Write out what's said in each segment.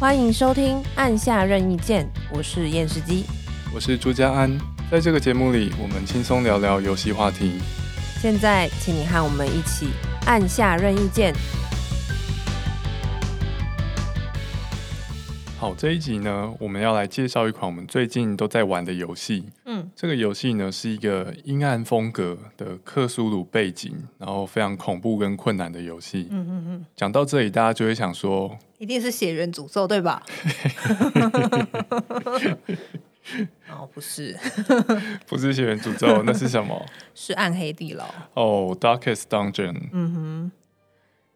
欢迎收听《按下任意键》，我是验视机，我是朱家安。在这个节目里，我们轻松聊聊游戏话题。现在，请你和我们一起按下任意键。好，这一集呢，我们要来介绍一款我们最近都在玩的游戏。嗯，这个游戏呢是一个阴暗风格的克苏鲁背景，然后非常恐怖跟困难的游戏。嗯嗯嗯。讲到这里，大家就会想说，一定是血缘诅咒对吧？哦，不是，不是血缘诅咒，那是什么？是暗黑地牢。哦，Darkest Dungeon。嗯哼。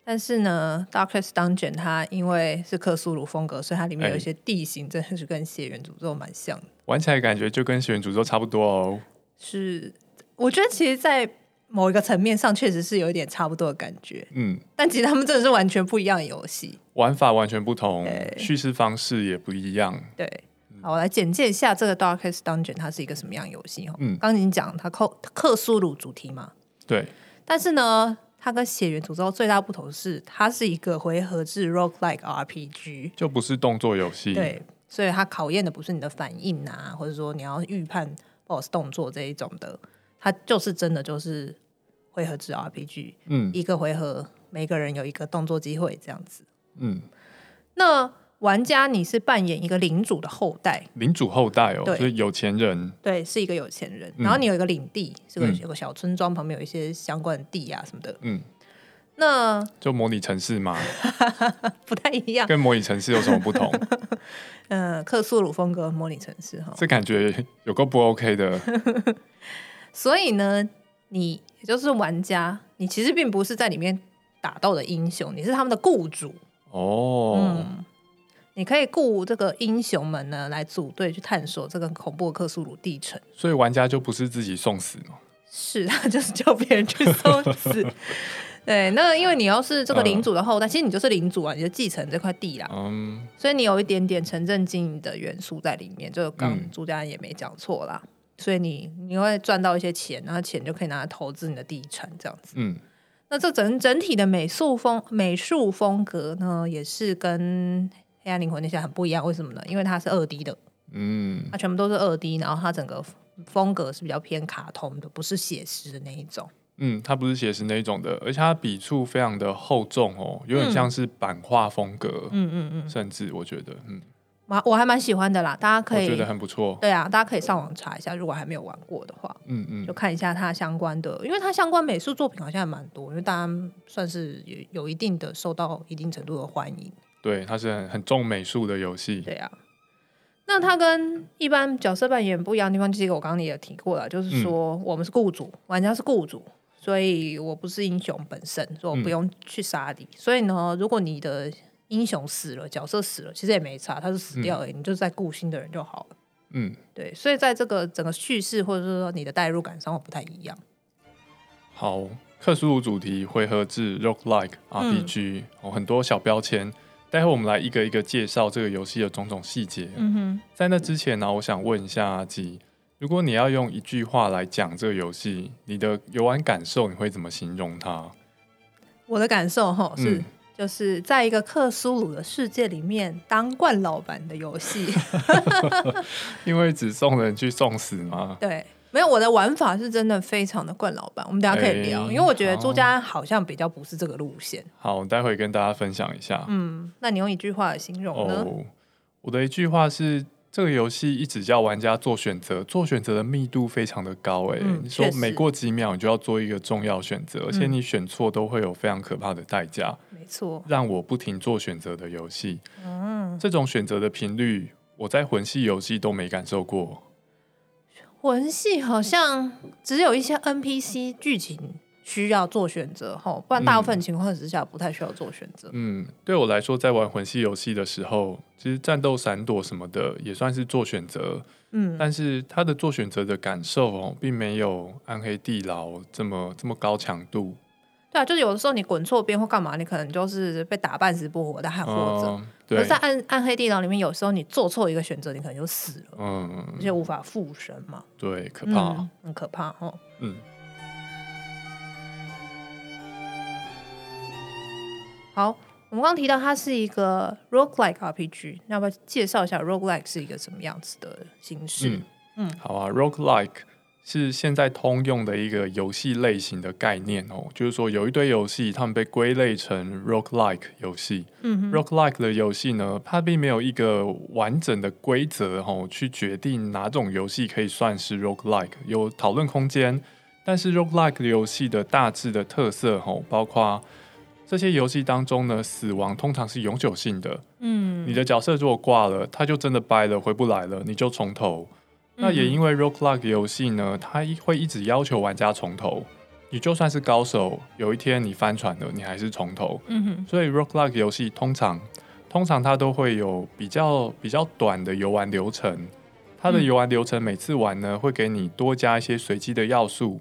但是呢，Darkest Dungeon 它因为是克苏鲁风格，所以它里面有一些地形真的是跟血缘诅咒蛮像的。玩起来感觉就跟血缘诅咒差不多哦。是，我觉得其实，在某一个层面上，确实是有一点差不多的感觉。嗯，但其实他们真的是完全不一样的游戏，玩法完全不同，叙事方式也不一样。对，好，我来简介一下这个 Darkest Dungeon 它是一个什么样游戏哦。嗯，刚刚已经讲它克克苏鲁主题嘛。对，但是呢。它跟血缘诅咒最大不同是，它是一个回合制 roguelike RPG，就不是动作游戏。对，所以它考验的不是你的反应啊，或者说你要预判 boss 动作这一种的，它就是真的就是回合制 RPG。嗯，一个回合每个人有一个动作机会这样子。嗯，那。玩家，你是扮演一个领主的后代，领主后代哦，对，就是有钱人，对，是一个有钱人。然后你有一个领地，是个有个小村庄，旁边有一些相关的地啊什么的。嗯，那就模拟城市嘛，不太一样，跟模拟城市有什么不同？嗯，克苏鲁风格模拟城市哈，这感觉有够不 OK 的。所以呢，你也就是玩家，你其实并不是在里面打斗的英雄，你是他们的雇主。哦。嗯你可以雇这个英雄们呢来组队去探索这个恐怖克苏鲁地城，所以玩家就不是自己送死吗？是，他就是叫别人去送死。对，那因为你要是这个领主的后代，呃、其实你就是领主啊，你就继承这块地啦。嗯，所以你有一点点城镇经营的元素在里面，就刚朱家安也没讲错啦。嗯、所以你你会赚到一些钱，然后钱就可以拿来投资你的地产这样子。嗯，那这整整体的美术风美术风格呢，也是跟。黑暗灵魂那些很不一样，为什么呢？因为它是二 D 的，嗯，它全部都是二 D，然后它整个风格是比较偏卡通的，不是写实的那一种。嗯，它不是写实那一种的，而且它笔触非常的厚重哦，有点像是版画风格。嗯嗯嗯，甚至我觉得，嗯，我我还蛮喜欢的啦，大家可以我觉得很不错。对啊，大家可以上网查一下，如果还没有玩过的话，嗯嗯，就看一下它相关的，因为它相关美术作品好像还蛮多，因为大家算是有有一定的受到一定程度的欢迎。对，它是很很重美术的游戏。对啊，那它跟一般角色扮演不一样的地方，其实我刚刚也有提过了，就是说我们是雇主，玩家是雇主，所以我不是英雄本身，所以我不用去杀敌。嗯、所以呢，如果你的英雄死了，角色死了，其实也没差，他是死掉而已，嗯、你就在雇新的人就好了。嗯，对，所以在这个整个叙事或者说你的代入感上会不太一样。好，克苏鲁主题回合制 Roguelike RPG，哦、嗯，很多小标签。待会我们来一个一个介绍这个游戏的种种细节。嗯哼，在那之前呢，我想问一下阿吉，如果你要用一句话来讲这个游戏，你的游玩感受你会怎么形容它？我的感受哈是，嗯、就是在一个克苏鲁的世界里面当惯老板的游戏。因为只送人去送死吗？对。没有，我的玩法是真的非常的惯老板，我们等下可以聊，欸、因为我觉得朱家安好像比较不是这个路线。好，我待会跟大家分享一下。嗯，那你用一句话来形容呢？哦，我的一句话是，这个游戏一直叫玩家做选择，做选择的密度非常的高。哎、嗯，你说每过几秒你就要做一个重要选择，嗯、而且你选错都会有非常可怕的代价。没错，让我不停做选择的游戏。嗯，这种选择的频率，我在魂系游戏都没感受过。魂系好像只有一些 NPC 剧情需要做选择，不然大部分情况之下不太需要做选择。嗯，对我来说，在玩魂系游戏的时候，其实战斗闪躲什么的也算是做选择。嗯，但是他的做选择的感受哦，并没有暗黑地牢这么这么高强度。对啊，就是有的时候你滚错边或干嘛，你可能就是被打半死不活的还活着。嗯、对，而在暗暗黑地牢里面，有时候你做错一个选择，你可能就死了，嗯，而且无法复生嘛。对，可怕，嗯、很可怕哦。嗯。好，我们刚刚提到它是一个 roguelike RPG，那要不要介绍一下 roguelike 是一个什么样子的形式？嗯，嗯好啊，roguelike。是现在通用的一个游戏类型的概念哦，就是说有一堆游戏，他们被归类成 roguelike 游戏。嗯哼，roguelike 的游戏呢，它并没有一个完整的规则哦，去决定哪种游戏可以算是 roguelike，有讨论空间。但是 roguelike 的游戏的大致的特色哦，包括这些游戏当中呢，死亡通常是永久性的。嗯，你的角色如果挂了，他就真的掰了，回不来了，你就从头。那也因为 roguelike 游戏呢，它会一直要求玩家从头。你就算是高手，有一天你翻船了，你还是从头。嗯哼。所以 roguelike 游戏通常，通常它都会有比较比较短的游玩流程。它的游玩流程每次玩呢，会给你多加一些随机的要素。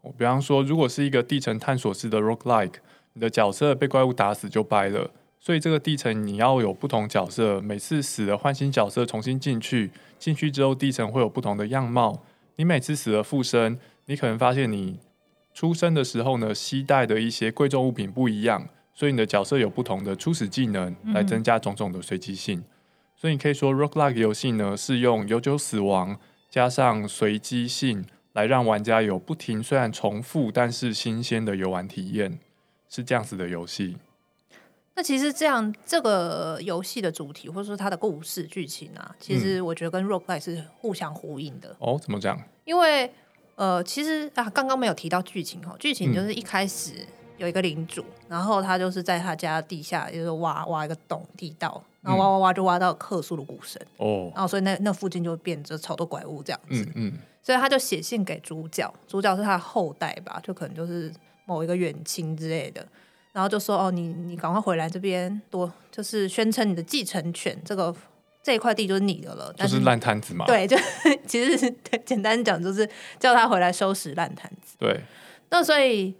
我比方说，如果是一个地层探索式的 roguelike，你的角色被怪物打死就掰了。所以这个地层你要有不同角色，每次死了换新角色重新进去，进去之后地层会有不同的样貌。你每次死了复生，你可能发现你出生的时候呢，携带的一些贵重物品不一样，所以你的角色有不同的初始技能来增加种种的随机性。所以你可以说，roguelike 游戏呢是用永久死亡加上随机性来让玩家有不停虽然重复但是新鲜的游玩体验，是这样子的游戏。那其实这样，这个游戏的主题或者说它的故事剧情啊，其实我觉得跟 rock like 是互相呼应的。哦，怎么讲？因为呃，其实啊，刚刚没有提到剧情哦，剧情就是一开始有一个领主，嗯、然后他就是在他家地下就是挖挖一个洞地道，然后挖挖挖就挖到克苏鲁古神哦，然后所以那那附近就变着超多怪物这样子，嗯嗯，所以他就写信给主角，主角是他的后代吧，就可能就是某一个远亲之类的。然后就说哦，你你赶快回来这边，多就是宣称你的继承权，这个这一块地就是你的了。就是烂摊子嘛。对，就 其实是简单讲，就是叫他回来收拾烂摊子。对。那所以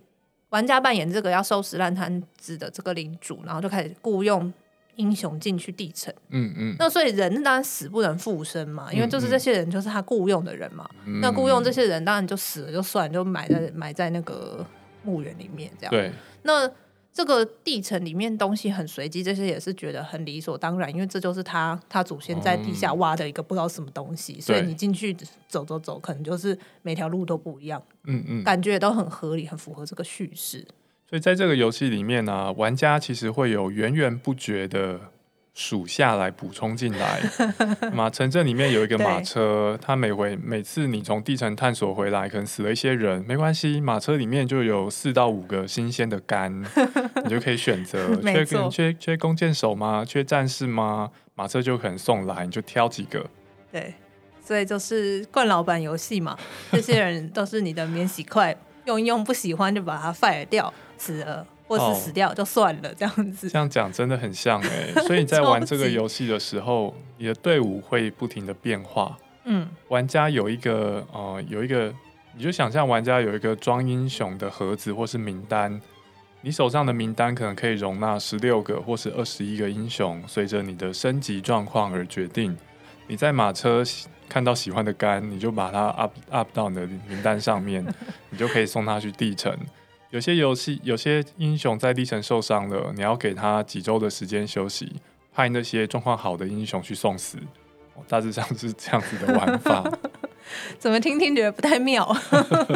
玩家扮演这个要收拾烂摊子的这个领主，然后就开始雇佣英雄进去地城。嗯嗯。那所以人当然死不能复生嘛，因为就是这些人就是他雇佣的人嘛。嗯嗯。那雇佣这些人当然就死了就算，就埋在埋在那个墓园里面这样。对。那。这个地层里面东西很随机，这些也是觉得很理所当然，因为这就是他他祖先在地下挖的一个不知道什么东西，嗯、所以你进去走走走，可能就是每条路都不一样，嗯嗯，感觉也都很合理，很符合这个叙事。所以在这个游戏里面呢、啊，玩家其实会有源源不绝的。属下来补充进来，马城镇里面有一个马车，它每回每次你从地层探索回来，可能死了一些人，没关系，马车里面就有四到五个新鲜的肝，你就可以选择。缺缺弓箭手吗？缺战士吗？马车就可能送来，你就挑几个。对，所以就是惯老板游戏嘛，这些人都是你的免洗筷，用一用不喜欢就把它 fire 掉，死了。或是死掉就算了，这样子。这样讲真的很像哎，所以你在玩这个游戏的时候，你的队伍会不停的变化。嗯，玩家有一个呃，有一个，你就想象玩家有一个装英雄的盒子或是名单，你手上的名单可能可以容纳十六个或是二十一个英雄，随着你的升级状况而决定。你在马车看到喜欢的肝，你就把它 up up 到你的名单上面，你就可以送他去地城。有些游戏，有些英雄在地层受伤了，你要给他几周的时间休息，派那些状况好的英雄去送死。大致上是这样子的玩法。怎么听听觉得不太妙？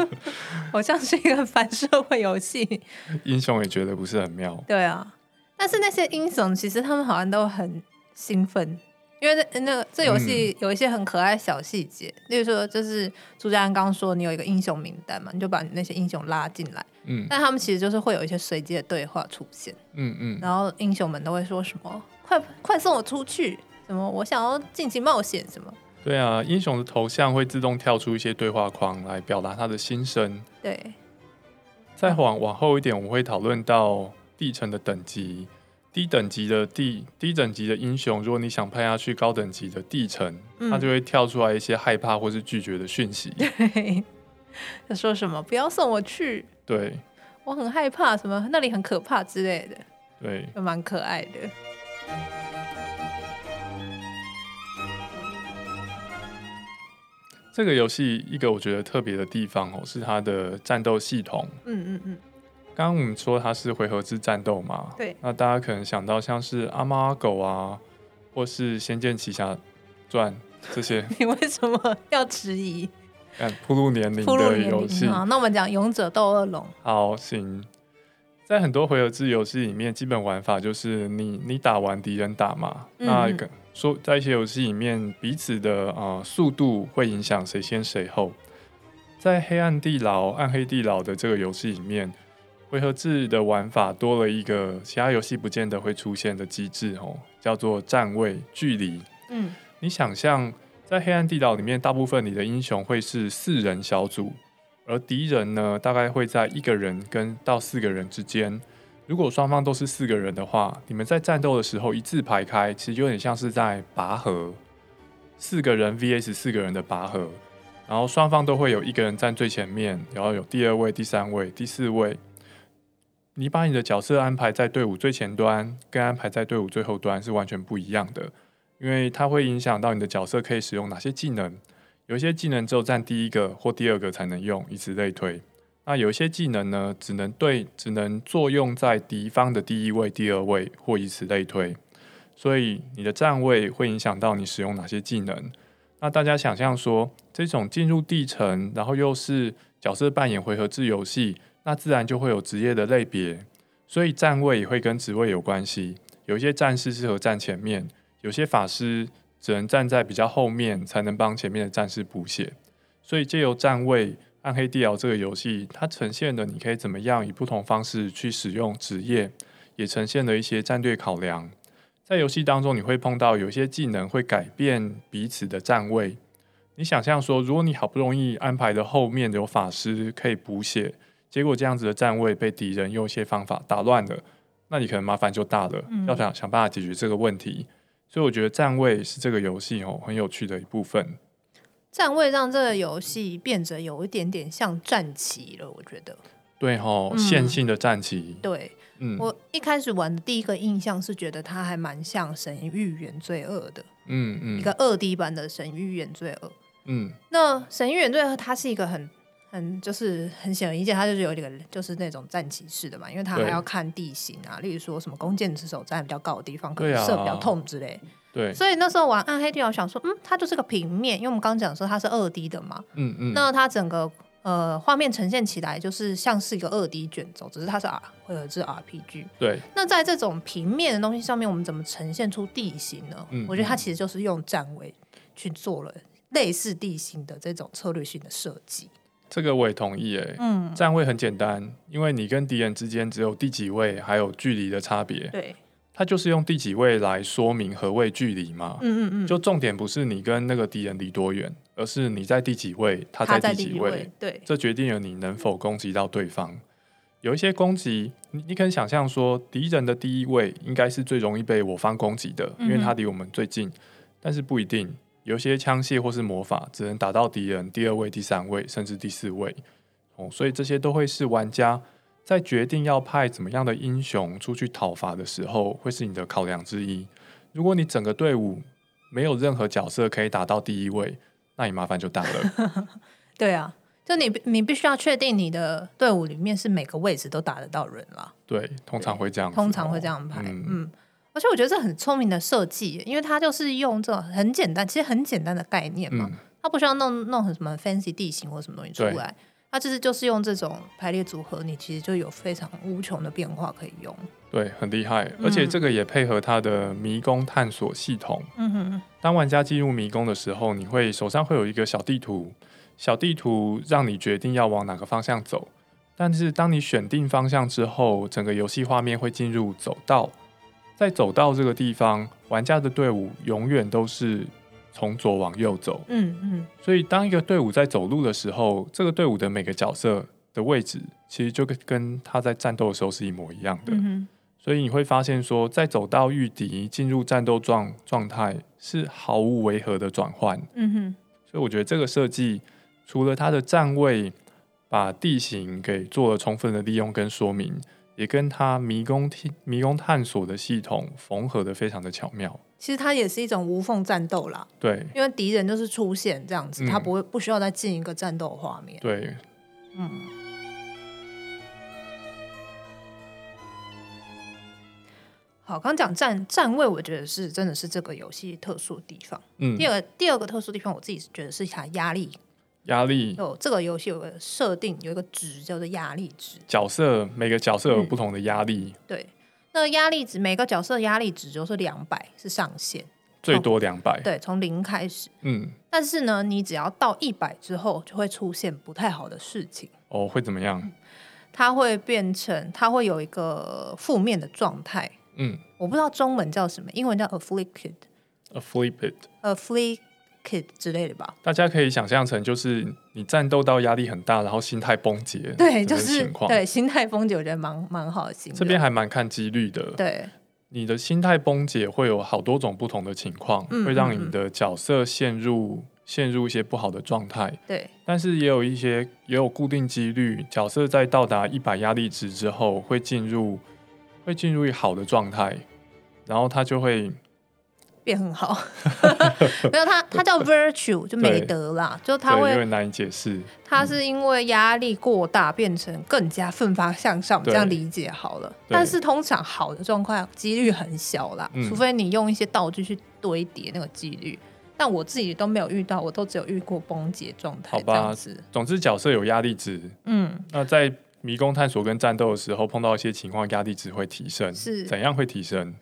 好像是一个反社会游戏。英雄也觉得不是很妙。对啊，但是那些英雄其实他们好像都很兴奋。因为那那个这游戏有一些很可爱小细节，嗯、例如说，就是朱家安刚刚说你有一个英雄名单嘛，你就把你那些英雄拉进来，嗯，但他们其实就是会有一些随机的对话出现，嗯嗯，然后英雄们都会说什么“快快送我出去”，什么“我想要尽情冒险”什么。对啊，英雄的头像会自动跳出一些对话框来表达他的心声。对，再往往后一点，我们会讨论到地层的等级。低等级的地低等级的英雄，如果你想派他去高等级的地层，嗯、他就会跳出来一些害怕或是拒绝的讯息。对，他说什么“不要送我去”，对，我很害怕，什么那里很可怕之类的，对，就蛮可爱的。这个游戏一个我觉得特别的地方哦，是它的战斗系统。嗯嗯嗯。刚刚我们说它是回合制战斗嘛，对，那大家可能想到像是阿猫阿狗啊，或是《仙剑奇侠传》这些，你为什么要质疑？嗯，铺路年龄的游戏。好，那我们讲《勇者斗恶龙》。好，行。在很多回合制游戏里面，基本玩法就是你你打完敌人打嘛，嗯、那一个说在一些游戏里面，彼此的啊、呃、速度会影响谁先谁后。在黑暗地牢、暗黑地牢的这个游戏里面，回合制的玩法多了一个其他游戏不见得会出现的机制哦，叫做站位距离。嗯，你想象在黑暗地牢里面，大部分你的英雄会是四人小组。而敌人呢，大概会在一个人跟到四个人之间。如果双方都是四个人的话，你们在战斗的时候一字排开，其实有点像是在拔河，四个人 VS 四个人的拔河。然后双方都会有一个人站最前面，然后有第二位、第三位、第四位。你把你的角色安排在队伍最前端，跟安排在队伍最后端是完全不一样的，因为它会影响到你的角色可以使用哪些技能。有一些技能只有站第一个或第二个才能用，以此类推。那有一些技能呢，只能对，只能作用在敌方的第一位、第二位，或以此类推。所以你的站位会影响到你使用哪些技能。那大家想象说，这种进入地城，然后又是角色扮演回合制游戏，那自然就会有职业的类别。所以站位也会跟职位有关系。有些战士适合站前面，有些法师。只能站在比较后面，才能帮前面的战士补血。所以借由站位，《暗黑地牢》这个游戏，它呈现的你可以怎么样以不同方式去使用职业，也呈现了一些战略考量。在游戏当中，你会碰到有些技能会改变彼此的站位。你想象说，如果你好不容易安排的后面有法师可以补血，结果这样子的站位被敌人用一些方法打乱了，那你可能麻烦就大了。嗯、要想想办法解决这个问题。所以我觉得站位是这个游戏哦很有趣的一部分。站位让这个游戏变得有一点点像战棋了，我觉得。对哦，线性的战棋。对，嗯，我一开始玩的第一个印象是觉得它还蛮像《神域原罪二》的，嗯嗯，一个二 D 版的《神域原罪二》。嗯，那《神域原罪二》它是一个很。嗯，就是很显而易见，它就是有一个就是那种战棋式的嘛，因为它还要看地形啊，例如说什么弓箭之手站比较高的地方，可能射比较痛之类。对，所以那时候玩暗黑地牢，想说，嗯，它就是个平面，因为我们刚刚讲说它是二 D 的嘛，嗯嗯，那它整个呃画面呈现起来就是像是一个二 D 卷轴，只是它是 R 或者是 RPG。对，那在这种平面的东西上面，我们怎么呈现出地形呢？嗯，我觉得它其实就是用站位去做了类似地形的这种策略性的设计。这个我也同意诶，嗯，站位很简单，因为你跟敌人之间只有第几位，还有距离的差别。对，它就是用第几位来说明何谓距离嘛。嗯嗯嗯。就重点不是你跟那个敌人离多远，而是你在第几位，他在第几位。这决定了你能否攻击到对方。有一些攻击，你你可以想象说，敌人的第一位应该是最容易被我方攻击的，因为他离我们最近，嗯、但是不一定。有些枪械或是魔法只能打到敌人第二位、第三位，甚至第四位哦，所以这些都会是玩家在决定要派怎么样的英雄出去讨伐的时候，会是你的考量之一。如果你整个队伍没有任何角色可以打到第一位，那你麻烦就大了。对啊，就你你必须要确定你的队伍里面是每个位置都打得到人了。对，通常会这样，通常会这样排。嗯。嗯而且我觉得这很聪明的设计，因为它就是用这种很简单，其实很简单的概念嘛，嗯、它不需要弄弄很什么 fancy 地形或什么东西出来，它就是就是用这种排列组合，你其实就有非常无穷的变化可以用。对，很厉害，而且这个也配合它的迷宫探索系统。嗯哼，当玩家进入迷宫的时候，你会手上会有一个小地图，小地图让你决定要往哪个方向走。但是当你选定方向之后，整个游戏画面会进入走道。在走到这个地方，玩家的队伍永远都是从左往右走。嗯嗯。所以当一个队伍在走路的时候，这个队伍的每个角色的位置，其实就跟跟他在战斗的时候是一模一样的。嗯。所以你会发现说，在走到御敌进入战斗状状态是毫无违和的转换。嗯哼。所以我觉得这个设计除了它的站位，把地形给做了充分的利用跟说明。也跟他迷宫探，迷宫探索的系统缝合的非常的巧妙，其实它也是一种无缝战斗啦，对，因为敌人就是出现这样子，他不会不需要再进一个战斗画面，对。嗯。好，刚讲站站位我觉得是真的是这个游戏特殊地方。嗯。第二第二个特殊地方我自己是觉得是它压力。压力有这个游戏有个设定，有一个值叫做压力值。角色每个角色有不同的压力。嗯、对，那压力值每个角色压力值就是两百是上限，最多两百。对，从零开始。嗯，但是呢，你只要到一百之后，就会出现不太好的事情。哦，会怎么样？它会变成，它会有一个负面的状态。嗯，我不知道中文叫什么，英文叫之类的吧。大家可以想象成，就是你战斗到压力很大，然后心态崩解。对，就是对心态崩解，我觉得蛮蛮好的。这边还蛮看几率的。对，你的心态崩解会有好多种不同的情况，嗯、会让你的角色陷入陷入一些不好的状态。对，但是也有一些也有固定几率，角色在到达一百压力值之后会进入。会进入一好的状态，然后他就会变很好。没有他，他叫 virtue，就美德啦。就他会有点难以解释。他是因为压力过大，变成更加奋发向上，这样理解好了。但是通常好的状况几率很小啦，除非你用一些道具去堆叠那个几率。但我自己都没有遇到，我都只有遇过崩解状态。好吧，总之角色有压力值。嗯，那在。迷宫探索跟战斗的时候碰到一些情况，压力值会提升。是怎样会提升？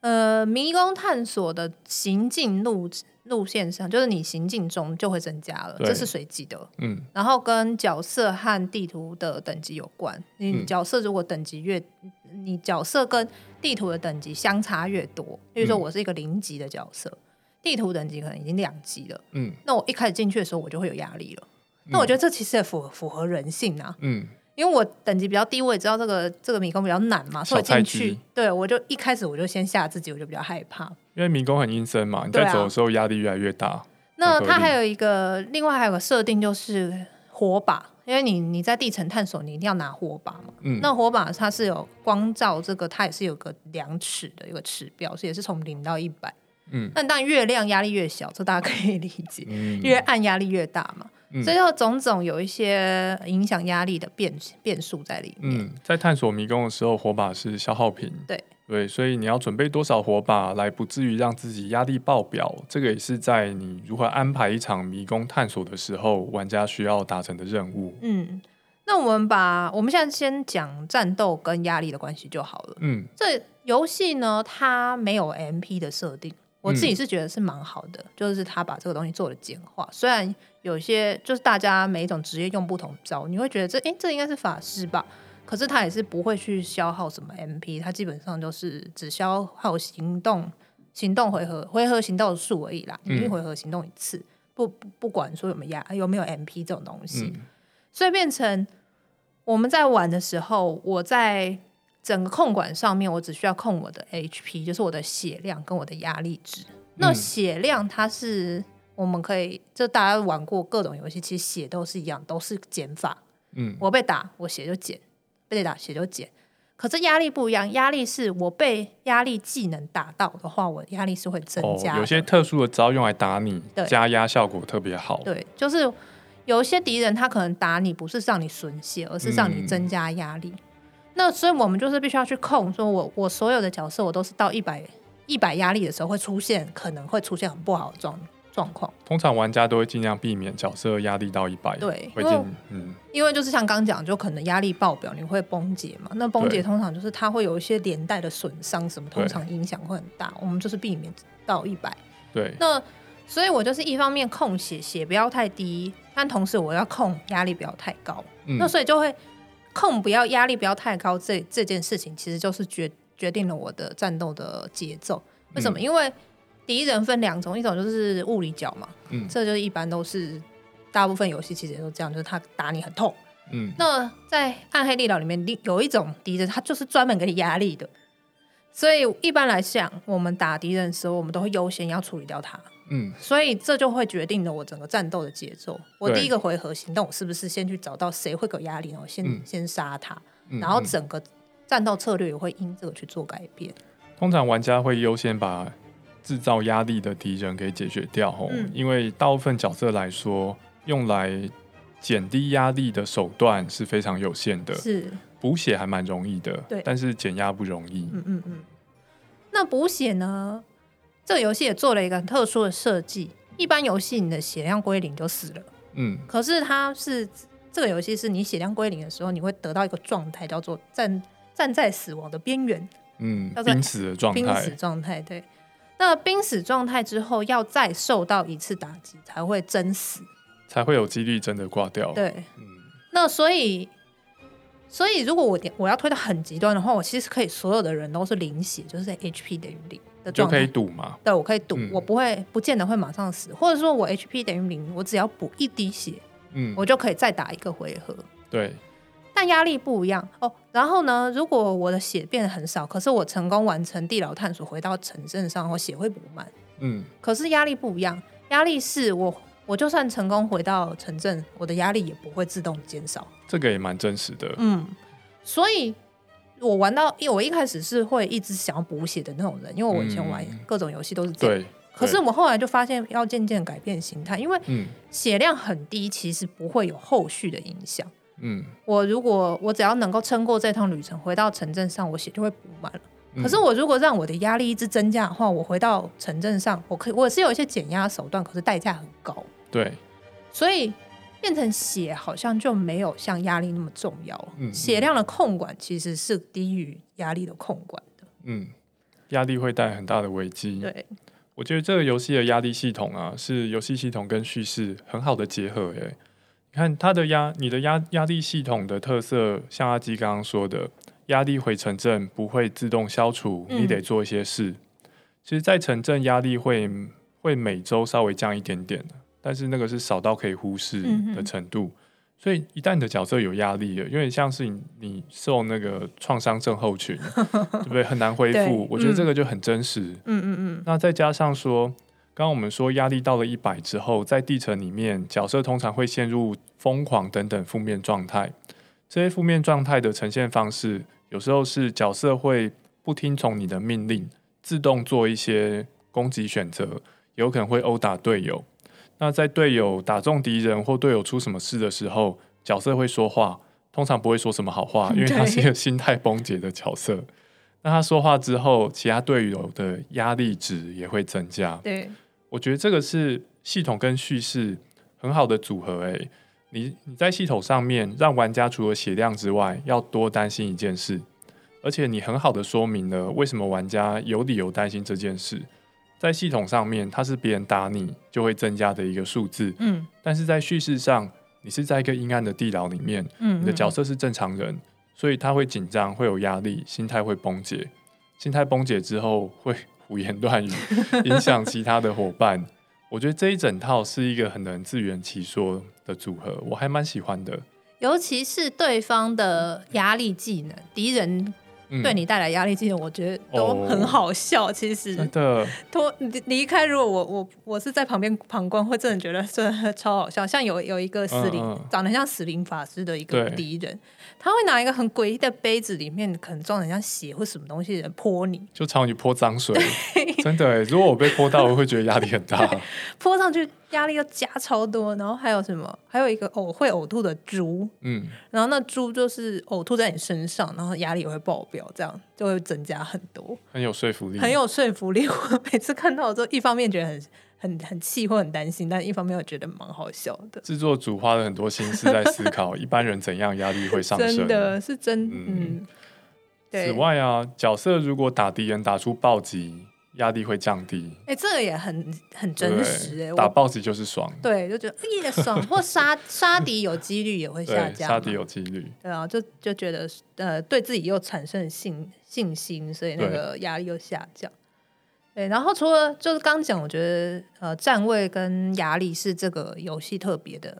呃，迷宫探索的行进路路线上，就是你行进中就会增加了，这是随机的。嗯，然后跟角色和地图的等级有关。你角色如果等级越，嗯、你角色跟地图的等级相差越多，比如说我是一个零级的角色，嗯、地图等级可能已经两级了。嗯，那我一开始进去的时候，我就会有压力了。嗯、那我觉得这其实也符合符合人性啊。嗯。因为我等级比较低，我也知道这个这个迷宫比较难嘛，所以进去，对我就一开始我就先吓自己，我就比较害怕。因为迷宫很阴森嘛，你在走的时候压力越来越大。啊、那它还有一个，另外还有个设定就是火把，因为你你在地层探索，你一定要拿火把嘛。嗯。那火把它是有光照，这个它也是有个量尺的一个尺标，所以也是从零到一百。嗯。但当然越亮压力越小，这大家可以理解。嗯。越暗压力越大嘛。所以要种种有一些影响压力的变变数在里面。嗯，在探索迷宫的时候，火把是消耗品。对对，所以你要准备多少火把来不至于让自己压力爆表，这个也是在你如何安排一场迷宫探索的时候，玩家需要达成的任务。嗯，那我们把我们现在先讲战斗跟压力的关系就好了。嗯，这游戏呢，它没有 MP 的设定。我自己是觉得是蛮好的，嗯、就是它把这个东西做了简化。虽然有些就是大家每一种职业用不同招，你会觉得这诶，这应该是法师吧？可是他也是不会去消耗什么 MP，他基本上就是只消耗行动、行动回合、回合行动数而已啦。一回合行动一次，不不，不管说有没有压有没有 MP 这种东西，嗯、所以变成我们在玩的时候，我在。整个控管上面，我只需要控我的 HP，就是我的血量跟我的压力值。嗯、那血量它是我们可以，就大家玩过各种游戏，其实血都是一样，都是减法。嗯，我被打，我血就减；被打，血就减。可是压力不一样，压力是我被压力技能打到的话，我压力是会增加、哦。有些特殊的招用来打你，对加压效果特别好。对，就是有一些敌人他可能打你不是让你损血，而是让你增加压力。嗯那所以，我们就是必须要去控，说我我所有的角色，我都是到一百一百压力的时候会出现，可能会出现很不好的状状况。通常玩家都会尽量避免角色压力到一百。对，因为嗯，因为就是像刚讲，就可能压力爆表，你会崩解嘛。那崩解通常就是它会有一些连带的损伤，什么通常影响会很大。我们就是避免到一百。对。那所以我就是一方面控血血不要太低，但同时我要控压力不要太高。嗯。那所以就会。控不要压力不要太高，这这件事情其实就是决决定了我的战斗的节奏。为什么？嗯、因为敌人分两种，一种就是物理角嘛，嗯，这就是一般都是大部分游戏其实也都这样，就是他打你很痛，嗯。那在暗黑力量里面，有一种敌人，他就是专门给你压力的，所以一般来讲，我们打敌人的时候，我们都会优先要处理掉他。嗯，所以这就会决定了我整个战斗的节奏。我第一个回合行动，我是不是先去找到谁会给压力，然后先、嗯、先杀他，然后整个战斗策略也会因这个去做改变。通常玩家会优先把制造压力的敌人给解决掉，嗯、因为大部分角色来说，用来减低压力的手段是非常有限的。是补血还蛮容易的，对，但是减压不容易。嗯嗯嗯。那补血呢？这个游戏也做了一个很特殊的设计。一般游戏你的血量归零就死了，嗯，可是它是这个游戏是你血量归零的时候，你会得到一个状态，叫做站站在死亡的边缘，嗯，濒死的状态，濒死状态，对。那濒死状态之后，要再受到一次打击才会真死，才会有几率真的挂掉。对，嗯。那所以，所以如果我我要推到很极端的话，我其实可以所有的人都是零血，就是 HP 等于零的状态，就可以赌嘛？对，我可以赌，嗯，我不会不见得会马上死，或者说我 HP 等于零，我只要补一滴血，嗯，我就可以再打一个回合。对。但压力不一样哦。然后呢，如果我的血变得很少，可是我成功完成地牢探索，回到城镇上，我血会补满。嗯，可是压力不一样，压力是我我就算成功回到城镇，我的压力也不会自动减少。这个也蛮真实的。嗯，所以我玩到，因为我一开始是会一直想要补血的那种人，因为我以前玩各种游戏都是这样。对。可是我后来就发现，要渐渐改变心态，因为血量很低，其实不会有后续的影响。嗯，我如果我只要能够撑过这趟旅程，回到城镇上，我血就会补满了。可是我如果让我的压力一直增加的话，我回到城镇上，我可以我是有一些减压手段，可是代价很高。对，所以变成血好像就没有像压力那么重要。嗯，血量的控管其实是低于压力的控管的。嗯，压力会带很大的危机。对，我觉得这个游戏的压力系统啊，是游戏系统跟叙事很好的结合。诶。你看它的压，你的压压力系统的特色，像阿基刚刚说的，压力回城镇不会自动消除，你得做一些事。嗯、其实，在城镇压力会会每周稍微降一点点，但是那个是少到可以忽视的程度。嗯、所以，一旦你的角色有压力了，因为像是你你受那个创伤症候群，对不对？很难恢复。我觉得这个就很真实。嗯嗯嗯。那再加上说。刚刚我们说压力到了一百之后，在地层里面，角色通常会陷入疯狂等等负面状态。这些负面状态的呈现方式，有时候是角色会不听从你的命令，自动做一些攻击选择，有可能会殴打队友。那在队友打中敌人或队友出什么事的时候，角色会说话，通常不会说什么好话，因为他是一个心态崩解的角色。那他说话之后，其他队友的压力值也会增加。对。我觉得这个是系统跟叙事很好的组合。诶，你你在系统上面让玩家除了血量之外，要多担心一件事，而且你很好的说明了为什么玩家有理由担心这件事。在系统上面，它是别人打你就会增加的一个数字。嗯，但是在叙事上，你是在一个阴暗的地牢里面，嗯，你的角色是正常人，所以他会紧张，会有压力，心态会崩解，心态崩解之后会。胡言乱语，影响其他的伙伴。我觉得这一整套是一个很能自圆其说的组合，我还蛮喜欢的。尤其是对方的压力技能，敌人对你带来压力技能，我觉得都很好笑。哦、其实真的，脱离开，如果我我我是在旁边旁观，会真的觉得真的超好笑。像有有一个死灵，嗯嗯长得像死灵法师的一个敌人。他会拿一个很诡异的杯子，里面可能装很像血或什么东西的泼你，就朝你泼脏水。真的，如果我被泼到，我会觉得压力很大。泼上去压力又加超多，然后还有什么？还有一个呕会呕吐的猪，嗯，然后那猪就是呕吐在你身上，然后压力也会爆表，这样就会增加很多。很有说服力，很有说服力。我每次看到我都，一方面觉得很。很很气或很担心，但一方面又觉得蛮好笑的。制作组花了很多心思在思考一般人怎样压力会上升，真的是真嗯。此外啊，角色如果打敌人打出暴击，压力会降低。哎、欸，这个也很很真实哎，打 BOSS 就是爽。对，就觉得也爽，或杀杀敌有几率也会下降。杀敌有几率。对啊，就就觉得呃，对自己又产生信信心，所以那个压力又下降。对，然后除了就是刚讲，我觉得呃站位跟压力是这个游戏特别的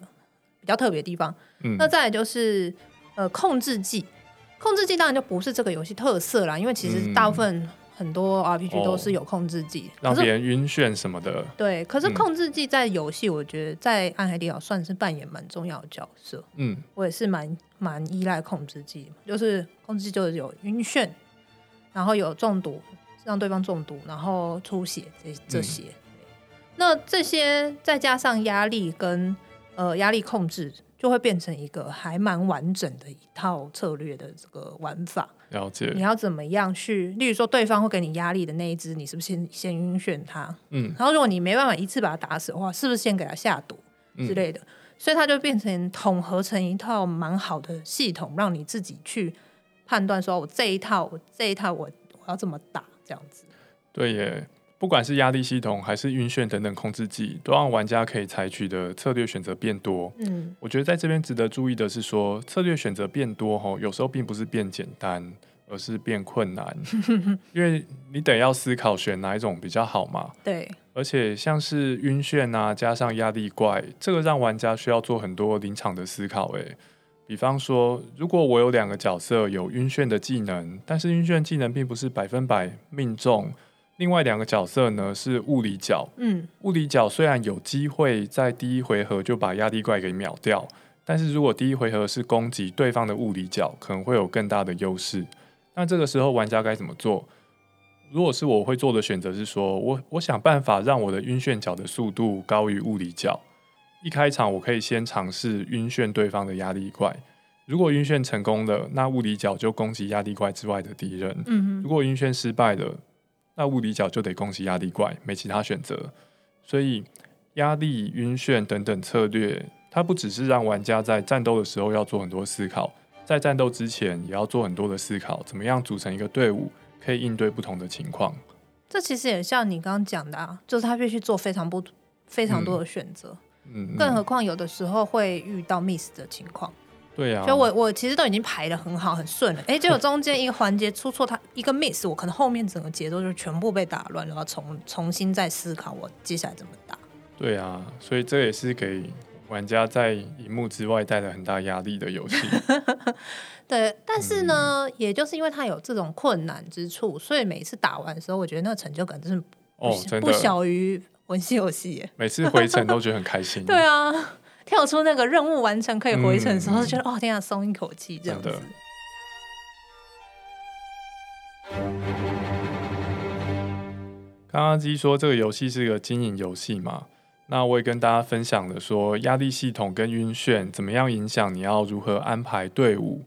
比较特别的地方。嗯，那再来就是呃控制技，控制技当然就不是这个游戏特色啦，因为其实大部分很多 RPG 都是有控制技，让别人晕眩什么的。对，可是控制技在游戏，我觉得在暗海地牢算是扮演蛮重要的角色。嗯，我也是蛮蛮依赖控制技，就是控制技就是有晕眩，然后有中毒。让对方中毒，然后出血这这些，嗯，那这些再加上压力跟呃压力控制，就会变成一个还蛮完整的一套策略的这个玩法。了解。你要怎么样去？例如说，对方会给你压力的那一只，你是不是先先晕眩他？嗯，然后如果你没办法一次把他打死的话，是不是先给他下毒之类的？嗯、所以它就变成统合成一套蛮好的系统，让你自己去判断说，我这一套，我这一套我，我我要怎么打这样子。对耶。不管是压力系统还是晕眩等等控制剂，都让玩家可以采取的策略选择变多。嗯，我觉得在这边值得注意的是说，策略选择变多吼，有时候并不是变简单，而是变困难，因为你得要思考选哪一种比较好嘛。对，而且像是晕眩啊，加上压力怪，这个让玩家需要做很多临场的思考。诶，比方说，如果我有两个角色有晕眩的技能，但是晕眩技能并不是百分百命中。另外两个角色呢是物理角，嗯，物理角虽然有机会在第一回合就把压力怪给秒掉，但是如果第一回合是攻击对方的物理角，可能会有更大的优势。那这个时候玩家该怎么做？如果是我会做的选择是说，我我想办法让我的晕眩角的速度高于物理角。一开场我可以先尝试晕眩对方的压力怪，如果晕眩成功了，那物理角就攻击压力怪之外的敌人。嗯哼，如果晕眩失败了。那物理角就得攻击压力怪，没其他选择。所以压力、晕眩等等策略，它不只是让玩家在战斗的时候要做很多思考，在战斗之前也要做很多的思考，怎么样组成一个队伍，可以应对不同的情况。这其实也像你刚刚讲的啊，就是他必须做非常不非常多的选择，嗯，嗯，更何况有的时候会遇到 miss 的情况。对呀、啊，就我我其实都已经排的很好很顺了，哎，结果中间一个环节出错，它一个 miss，我可能后面整个节奏就全部被打乱，然后重重新再思考我接下来怎么打。对啊，所以这也是给玩家在荧幕之外带来很大压力的游戏。对，但是呢，嗯、也就是因为它有这种困难之处，所以每一次打完的时候，我觉得那个成就感真是哦，真的不小于 文戏游戏耶。每次回程都觉得很开心。对啊。跳出那个任务完成可以回程的时候，就觉得、嗯、哦，天啊，松一口气这样子。刚刚基说这个游戏是个经营游戏嘛，那我也跟大家分享了说压力系统跟晕眩怎么样影响你要如何安排队伍。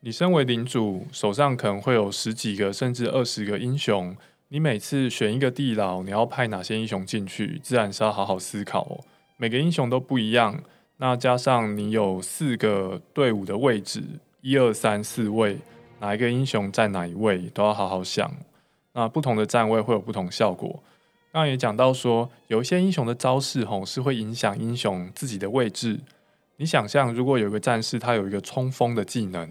你身为领主，手上可能会有十几个甚至二十个英雄，你每次选一个地牢，你要派哪些英雄进去，自然是要好好思考哦。每个英雄都不一样，那加上你有四个队伍的位置，一二三四位，哪一个英雄在哪一位，都要好好想。那不同的站位会有不同效果。刚刚也讲到说，有一些英雄的招式吼是会影响英雄自己的位置。你想象，如果有一个战士他有一个冲锋的技能，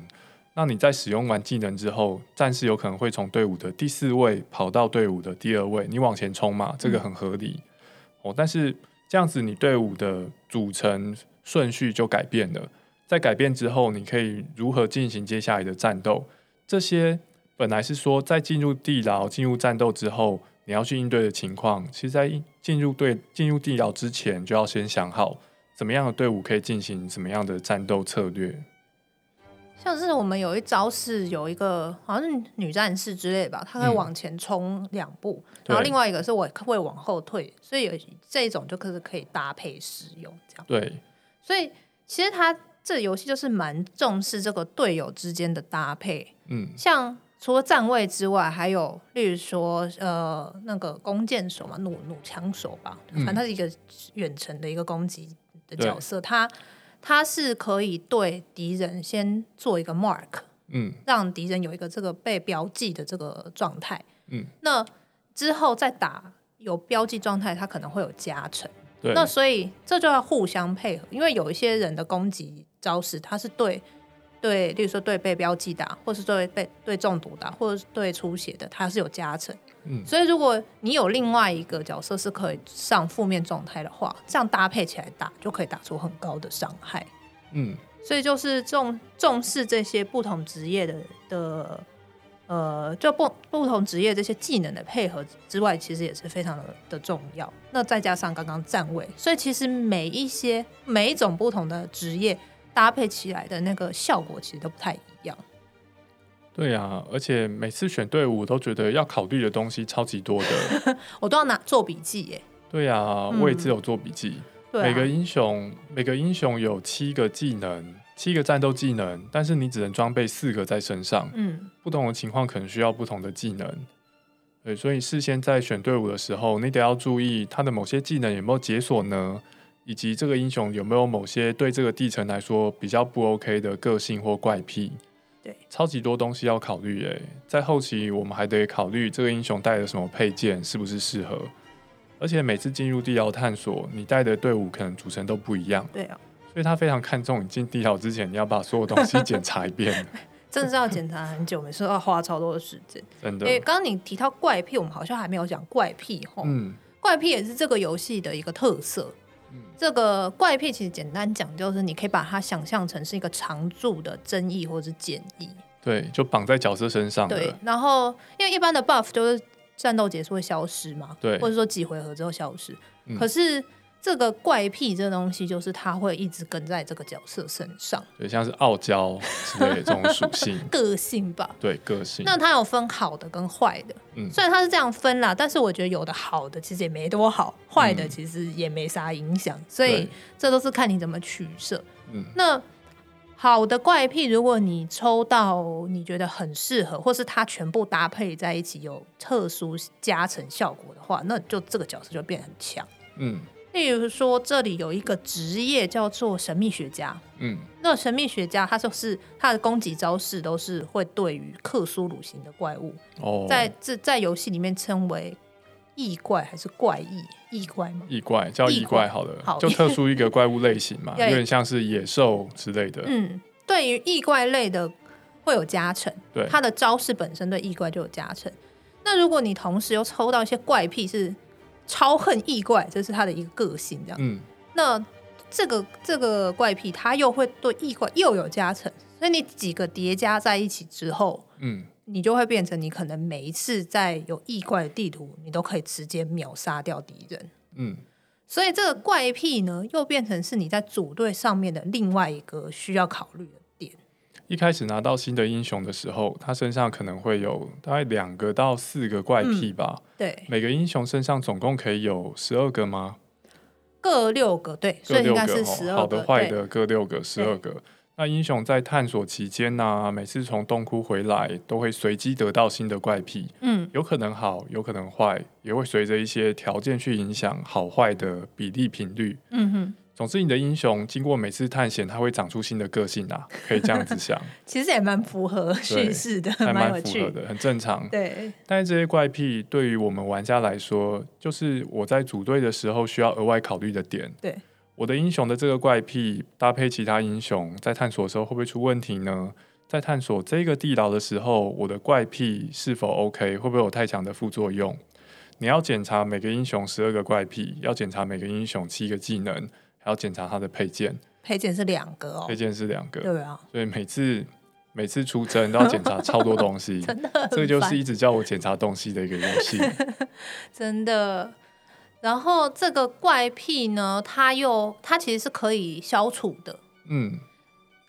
那你在使用完技能之后，战士有可能会从队伍的第四位跑到队伍的第二位，你往前冲嘛，这个很合理。嗯、哦，但是。这样子，你队伍的组成顺序就改变了。在改变之后，你可以如何进行接下来的战斗？这些本来是说在进入地牢、进入战斗之后，你要去应对的情况，其实在进入队、进入地牢之前，就要先想好怎么样的队伍可以进行什么样的战斗策略。像是我们有一招是有一个好像是女战士之类的吧，她可以往前冲两步，嗯、然后另外一个是我会往后退，所以有这一种就可是可以搭配使用这样。对，所以其实它这个游戏就是蛮重视这个队友之间的搭配。嗯，像除了站位之外，还有例如说呃那个弓箭手嘛，弩弩枪手吧，反正他是一个远程的一个攻击的角色，他。它是可以对敌人先做一个 mark，嗯，让敌人有一个这个被标记的这个状态，嗯，那之后再打有标记状态，它可能会有加成，对，那所以这就要互相配合，因为有一些人的攻击招式，它是对。对，例如说对被标记打，或是对被对中毒打，或者是对出血的，它是有加成。嗯，所以如果你有另外一个角色是可以上负面状态的话，这样搭配起来打就可以打出很高的伤害。嗯，所以就是重重视这些不同职业的的呃，就不不同职业这些技能的配合之外，其实也是非常的的重要。那再加上刚刚站位，所以其实每一些每一种不同的职业。搭配起来的那个效果其实都不太一样。对啊，而且每次选队伍都觉得要考虑的东西超级多的，我都要拿做笔记耶。对啊，我也只有做笔记。嗯、每个英雄，每个英雄有七个技能，七个战斗技能，但是你只能装备四个在身上。嗯，不同的情况可能需要不同的技能。对，所以事先在选队伍的时候，你得要注意他的某些技能有没有解锁呢？以及这个英雄有没有某些对这个地层来说比较不 OK 的个性或怪癖。对，超级多东西要考虑诶，在后期我们还得考虑这个英雄带的什么配件是不是适合，而且每次进入地牢探索，你带的队伍可能组成都不一样。对啊，所以他非常看重你进地牢之前，你要把所有东西检查一遍。真的是要检查很久，每次都要花超多的时间。真的，因为刚刚你提到怪癖，我们好像还没有讲怪癖齁。嗯，怪癖也是这个游戏的一个特色。嗯，这个怪癖其实简单讲，就是你可以把它想象成是一个常驻的争议或者是检议。对，就绑在角色身上。对，然后因为一般的 buff 就是战斗结束会消失嘛，对，或者说几回合之后消失。嗯，可是。这个怪癖这个东西，就是他会一直跟在这个角色身上，对，像是傲娇之类的这种属性，个性吧，对，个性。那它有分好的跟坏的，嗯，虽然它是这样分啦，但是我觉得有的好的其实也没多好，坏的其实也没啥影响，嗯，所以这都是看你怎么取舍。嗯，那好的怪癖，如果你抽到你觉得很适合，或是它全部搭配在一起有特殊加成效果的话，那就这个角色就变很强。嗯。例如说，这里有一个职业叫做神秘学家。嗯，那神秘学家他就是他的攻击招式都是会对于克苏鲁型的怪物。哦，在这在游戏里面称为异怪还是怪异？异怪吗？异怪叫异怪，好了，好，就特殊一个怪物类型嘛，有点像是野兽之类的。嗯，对于异怪类的会有加成，对，他的招式本身对异怪就有加成。那如果你同时又抽到一些怪癖是。超恨异怪，这是他的一个个性，这样。嗯，那这个这个怪癖，他又会对异怪又有加成，所以你几个叠加在一起之后，嗯，你就会变成你可能每一次在有异怪的地图，你都可以直接秒杀掉敌人。嗯，所以这个怪癖呢，又变成是你在组队上面的另外一个需要考虑的。一开始拿到新的英雄的时候，他身上可能会有大概两个到四个怪癖吧。嗯、对，每个英雄身上总共可以有十二个吗？各六个，对，各六个，所以应该是十二个。好的、坏的各六个，十二个。那英雄在探索期间呢、啊，每次从洞窟回来，都会随机得到新的怪癖。嗯，有可能好，有可能坏，也会随着一些条件去影响好坏的比例频率。嗯哼。总之，你的英雄经过每次探险，他会长出新的个性啊，可以这样子想。其实也蛮符合叙事的，还蛮符合的，很正常。对。但是这些怪癖对于我们玩家来说，就是我在组队的时候需要额外考虑的点。对。我的英雄的这个怪癖搭配其他英雄，在探索的时候会不会出问题呢？在探索这个地牢的时候，我的怪癖是否 OK？会不会有太强的副作用？你要检查每个英雄十二个怪癖，要检查每个英雄七个技能。还要检查它的配件，配件是两个哦，配件是两个，对啊，所以每次每次出征都要检查超多东西，真的，这就是一直叫我检查东西的一个游戏，真的。然后这个怪癖呢，它又它其实是可以消除的，嗯。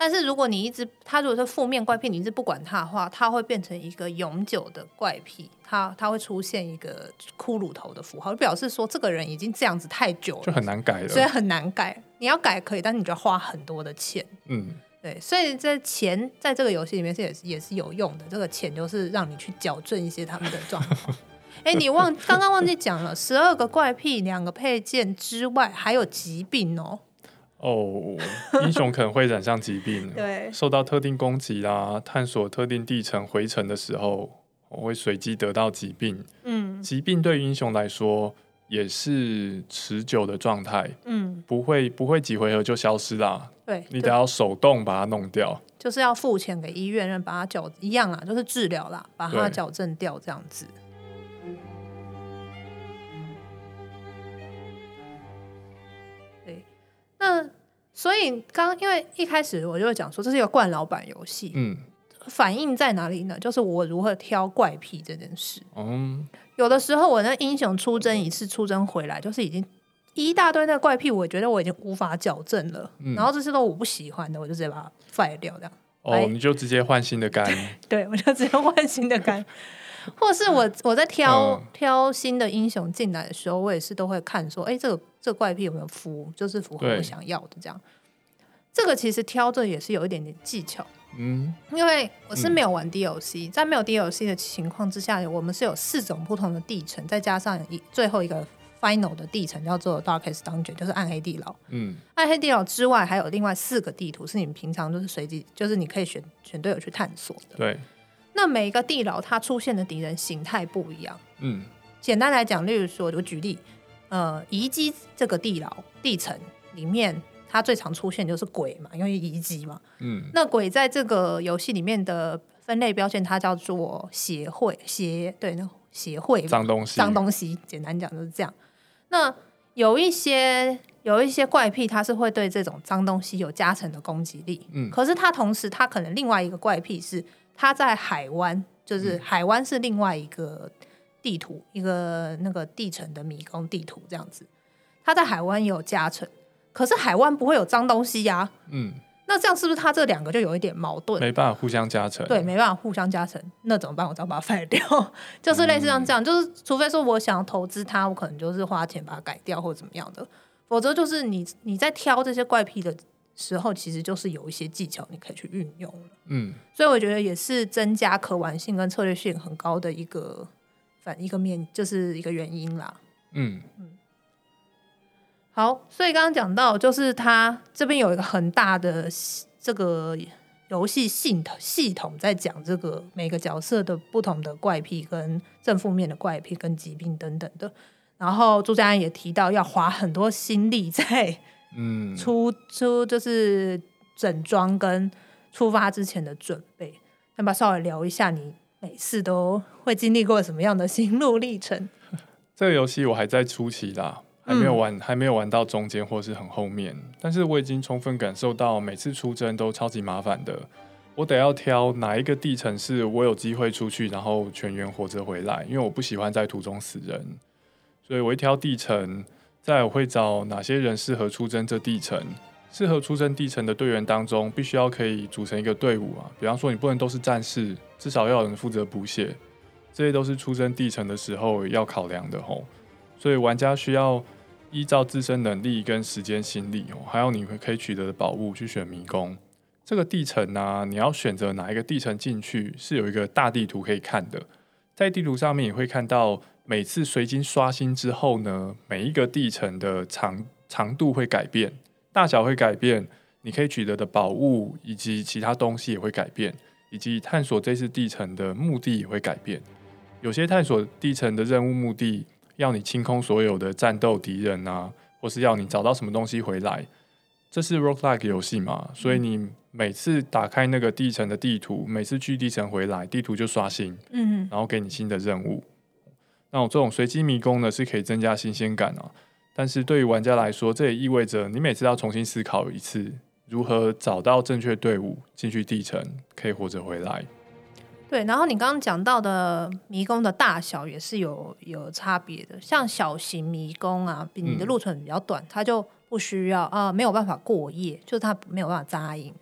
但是如果你一直，他如果是负面怪癖，你一直不管他的话，他会变成一个永久的怪癖。他他会出现一个骷髅头的符号，就表示说这个人已经这样子太久了，就很难改了。所以很难改。你要改可以，但是你就要花很多的钱。嗯，对。所以这钱在这个游戏里面是也是也是有用的。这个钱就是让你去矫正一些他们的状况。哎、欸，你忘刚刚忘记讲了，十二个怪癖，两个配件之外，还有疾病哦。哦，英雄可能会染上疾病，对，受到特定攻击啦，探索特定地层回程的时候，我会随机得到疾病。嗯，疾病对英雄来说也是持久的状态，嗯，不会不会几回合就消失啦。对，你得要手动把它弄掉，就是要付钱给医院，让把它矫一样啊，就是治疗啦，把它矫正掉这样子。那所以刚刚因为一开始我就会讲说这是一个惯老板游戏，嗯，反应在哪里呢？就是我如何挑怪癖这件事。嗯，有的时候我那英雄出征一次出征回来，就是已经一大堆那怪癖，我觉得我已经无法矫正了。嗯，然后这些都我不喜欢的，我就直接把它废掉，这样。哦，你就直接换新的肝？对，我就直接换新的肝。或是我我在挑、嗯、挑新的英雄进来的时候，我也是都会看说，哎、欸，这个这个怪癖有没有符，就是符合我想要的这样。这个其实挑着也是有一点点技巧。嗯，因为我是没有玩 DLC，、嗯、在没有 DLC 的情况之下，我们是有四种不同的地层，再加上一最后一个 final 的地层叫做 Darkest Dungeon，就是暗黑地牢。嗯，暗黑地牢之外还有另外四个地图，是你们平常就是随机，就是你可以选选队友去探索的。对，那每一个地牢它出现的敌人形态不一样。嗯，简单来讲，例如说，我举例，呃，遗迹这个地牢地层里面。它最常出现就是鬼嘛，因为遗迹嘛。嗯，那鬼在这个游戏里面的分类标签，它叫做协会协，对，那协会脏东西，脏东西。简单讲就是这样。那有一些有一些怪癖，它是会对这种脏东西有加成的攻击力。嗯，可是它同时，它可能另外一个怪癖是，它在海湾，就是海湾是另外一个地图，嗯、一个那个地层的迷宫地图这样子，它在海湾也有加成。可是海湾不会有脏东西呀、啊，嗯，那这样是不是它这两个就有一点矛盾？没办法互相加成，对，没办法互相加成，那怎么办？我只要把它废掉，就是类似像这样，就是除非说我想要投资它，我可能就是花钱把它改掉或者怎么样的，否则就是你你在挑这些怪癖的时候，其实就是有一些技巧你可以去运用，嗯，所以我觉得也是增加可玩性跟策略性很高的一个反一个面，就是一个原因啦，嗯嗯。好，所以刚刚讲到，就是它这边有一个很大的这个游戏系统系统，在讲这个每个角色的不同的怪癖跟正负面的怪癖跟疾病等等的。然后朱家安也提到，要花很多心力在嗯出出就是整装跟出发之前的准备。那么稍微聊一下，你每次都会经历过什么样的心路历程？这个游戏我还在初期啦。还没有玩，还没有玩到中间或是很后面，但是我已经充分感受到每次出征都超级麻烦的。我得要挑哪一个地层是我有机会出去，然后全员活着回来，因为我不喜欢在途中死人，所以我一挑地层，再我会找哪些人适合出征这地层。适合出征地层的队员当中，必须要可以组成一个队伍啊。比方说，你不能都是战士，至少要有人负责补血，这些都是出征地层的时候要考量的吼。所以玩家需要依照自身能力跟时间心力哦，还有你会可以取得的宝物去选迷宫。这个地层呢、你要选择哪一个地层进去，是有一个大地图可以看的。在地图上面，你会看到每次随机刷新之后呢，每一个地层的长长度会改变，大小会改变，你可以取得的宝物以及其他东西也会改变，以及探索这次地层的目的也会改变。有些探索地层的任务目的。要你清空所有的战斗敌人啊，或是要你找到什么东西回来，这是 r o c k l i k e 游戏嘛？所以你每次打开那个地层的地图，每次去地层回来，地图就刷新，嗯，然后给你新的任务。那我这种随机迷宫呢，是可以增加新鲜感啊。但是对于玩家来说，这也意味着你每次要重新思考一次，如何找到正确队伍进去地层，可以活着回来。对，然后你刚刚讲到的迷宫的大小也是有有差别的，像小型迷宫啊，比你的路程比较短，嗯、它就不需要啊、呃，没有办法过夜，就是它没有办法扎营。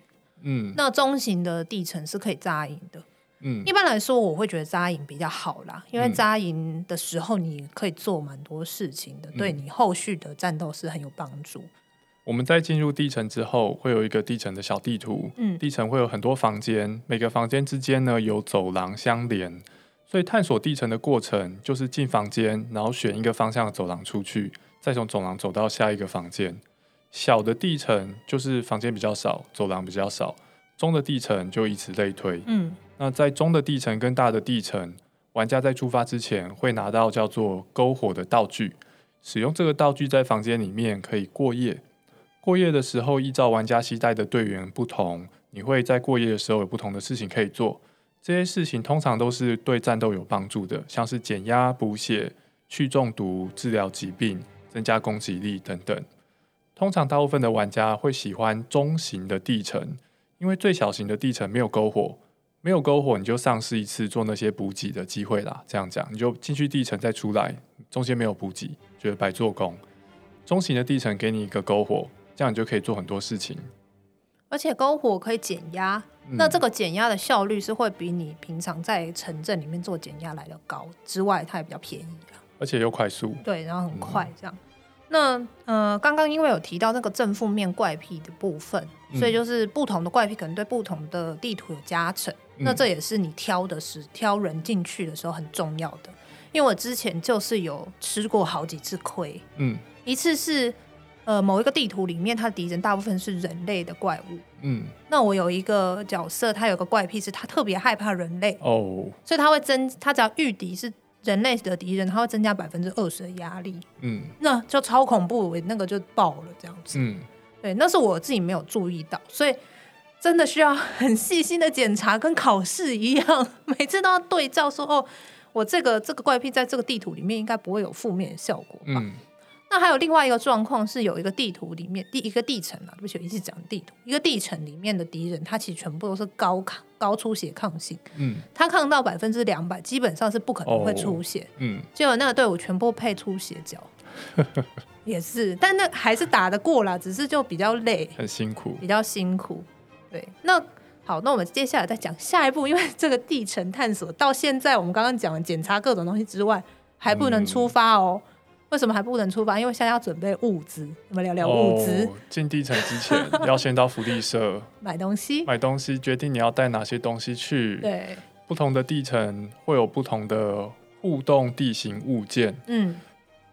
嗯，那中型的地层是可以扎营的。嗯，一般来说，我会觉得扎营比较好啦，因为扎营的时候你可以做蛮多事情的，嗯、对你后续的战斗是很有帮助。我们在进入地层之后，会有一个地层的小地图。嗯，地层会有很多房间，每个房间之间呢有走廊相连，所以探索地层的过程就是进房间，然后选一个方向的走廊出去，再从走廊走到下一个房间。小的地层就是房间比较少，走廊比较少；中的地层就以此类推。嗯，那在中的地层跟大的地层，玩家在出发之前会拿到叫做篝火的道具，使用这个道具在房间里面可以过夜。过夜的时候，依照玩家携带的队员不同，你会在过夜的时候有不同的事情可以做。这些事情通常都是对战斗有帮助的，像是减压、补血、去中毒、治疗疾病、增加攻击力等等。通常大部分的玩家会喜欢中型的地层，因为最小型的地层没有篝火，没有篝火你就丧失一次做那些补给的机会啦。这样讲，你就进去地层再出来，中间没有补给，觉得白做工。中型的地层给你一个篝火。这样你就可以做很多事情，而且篝火可以减压。嗯、那这个减压的效率是会比你平常在城镇里面做减压来的高，之外它也比较便宜，而且又快速。对，然后很快这样。嗯、那呃，刚刚因为有提到那个正负面怪癖的部分，嗯、所以就是不同的怪癖可能对不同的地图有加成。嗯、那这也是你挑的时挑人进去的时候很重要的。因为我之前就是有吃过好几次亏，嗯，一次是呃某一个地图里面，它的敌人大部分是人类的怪物，嗯，那我有一个角色，他有个怪癖是他特别害怕人类哦，所以他会增，他只要遇敌是。人类的敌人，他会增加百分之二十的压力，嗯，那就超恐怖，我那个就爆了这样子，嗯，对，那是我自己没有注意到，所以真的需要很细心的检查，跟考试一样，每次都要对照说，哦，我这个这个怪癖在这个地图里面应该不会有负面的效果吧？嗯。那还有另外一个状况是，有一个地图里面第一个地层啊，对不起，我一直讲地图，一个地层里面的敌人，他其实全部都是高抗高出血抗性，嗯，他抗到百分之两百，基本上是不可能会出血，哦、嗯，结果那个队伍全部配出血脚，也是，但那还是打得过啦，只是就比较累，很辛苦，比较辛苦，对，那好，那我们接下来再讲下一步，因为这个地层探索到现在，我们刚刚讲了检查各种东西之外，还不能出发哦。嗯为什么还不能出发？因为现在要准备物资。我们聊聊物资。进、哦、地层之前，要先到福利社买东西。买东西，决定你要带哪些东西去。对。不同的地层会有不同的互动地形物件。嗯。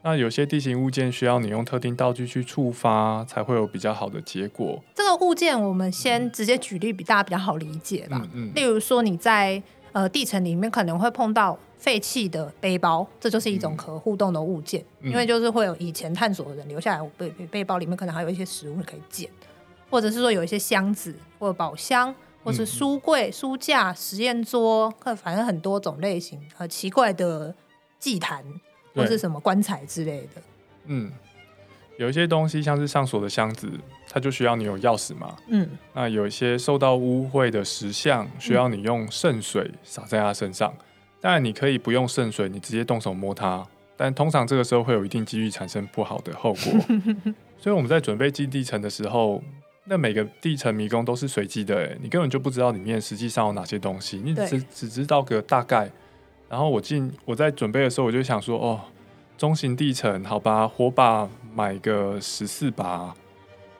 那有些地形物件需要你用特定道具去触发，才会有比较好的结果。这个物件，我们先直接举例，比大家比较好理解吧。嗯，嗯。例如说，你在呃地层里面可能会碰到。废弃的背包，这就是一种可互动的物件，嗯、因为就是会有以前探索的人留下来背背包里面可能还有一些食物可以捡，或者是说有一些箱子或者宝箱，或是书柜、书架、实验桌，反正很多种类型，呃，奇怪的祭坛或是什么棺材之类的。嗯，有一些东西像是上锁的箱子，它就需要你有钥匙嘛。嗯，那有一些受到污秽的石像，需要你用圣水洒在它身上。当然，你可以不用圣水，你直接动手摸它。但通常这个时候会有一定几率产生不好的后果。所以我们在准备进地层的时候，那每个地层迷宫都是随机的，哎，你根本就不知道里面实际上有哪些东西，你只只知道个大概。然后我进我在准备的时候，我就想说，哦，中型地层，好吧，火把买个十四把，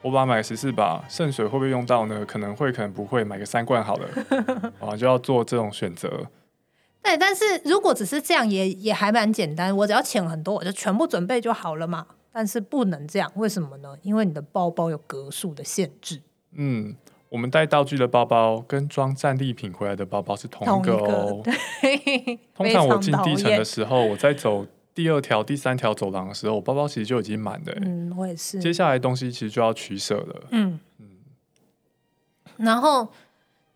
火把买十四把，圣水会不会用到呢？可能会，可能不会，买个三罐好了。啊，就要做这种选择。对，但是如果只是这样也，也也还蛮简单。我只要钱很多，我就全部准备就好了嘛。但是不能这样，为什么呢？因为你的包包有格数的限制。嗯，我们带道具的包包跟装战利品回来的包包是同一个哦。对，通常我进地层的时候，我在走第二条、第三条走廊的时候，我包包其实就已经满了。嗯，我也是。接下来东西其实就要取舍了。嗯嗯。然后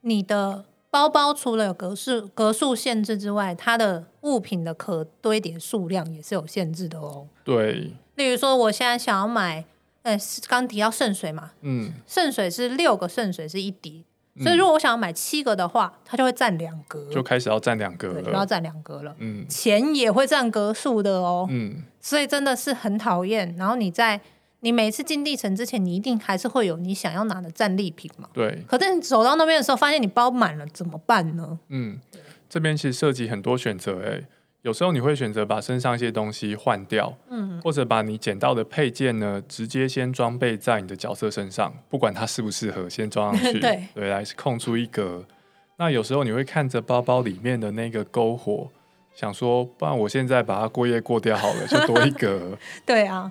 你的。包包除了有格数格数限制之外，它的物品的可堆叠数量也是有限制的哦。对，例如说，我现在想要买，呃，刚提到圣水嘛，嗯，圣水是六个圣水是一滴，嗯、所以如果我想要买七个的话，它就会占两格，就开始要占两格了，就要占两格了。嗯，钱也会占格数的哦。嗯，所以真的是很讨厌。然后你在。你每次进地城之前，你一定还是会有你想要拿的战利品嘛？对。可是你走到那边的时候，发现你包满了，怎么办呢？嗯，这边其实涉及很多选择诶。有时候你会选择把身上一些东西换掉，嗯，或者把你捡到的配件呢，直接先装备在你的角色身上，不管它适不适合，先装上去，对，对，来空出一格。那有时候你会看着包包里面的那个篝火，想说，不然我现在把它过夜过掉好了，就多一格。对啊。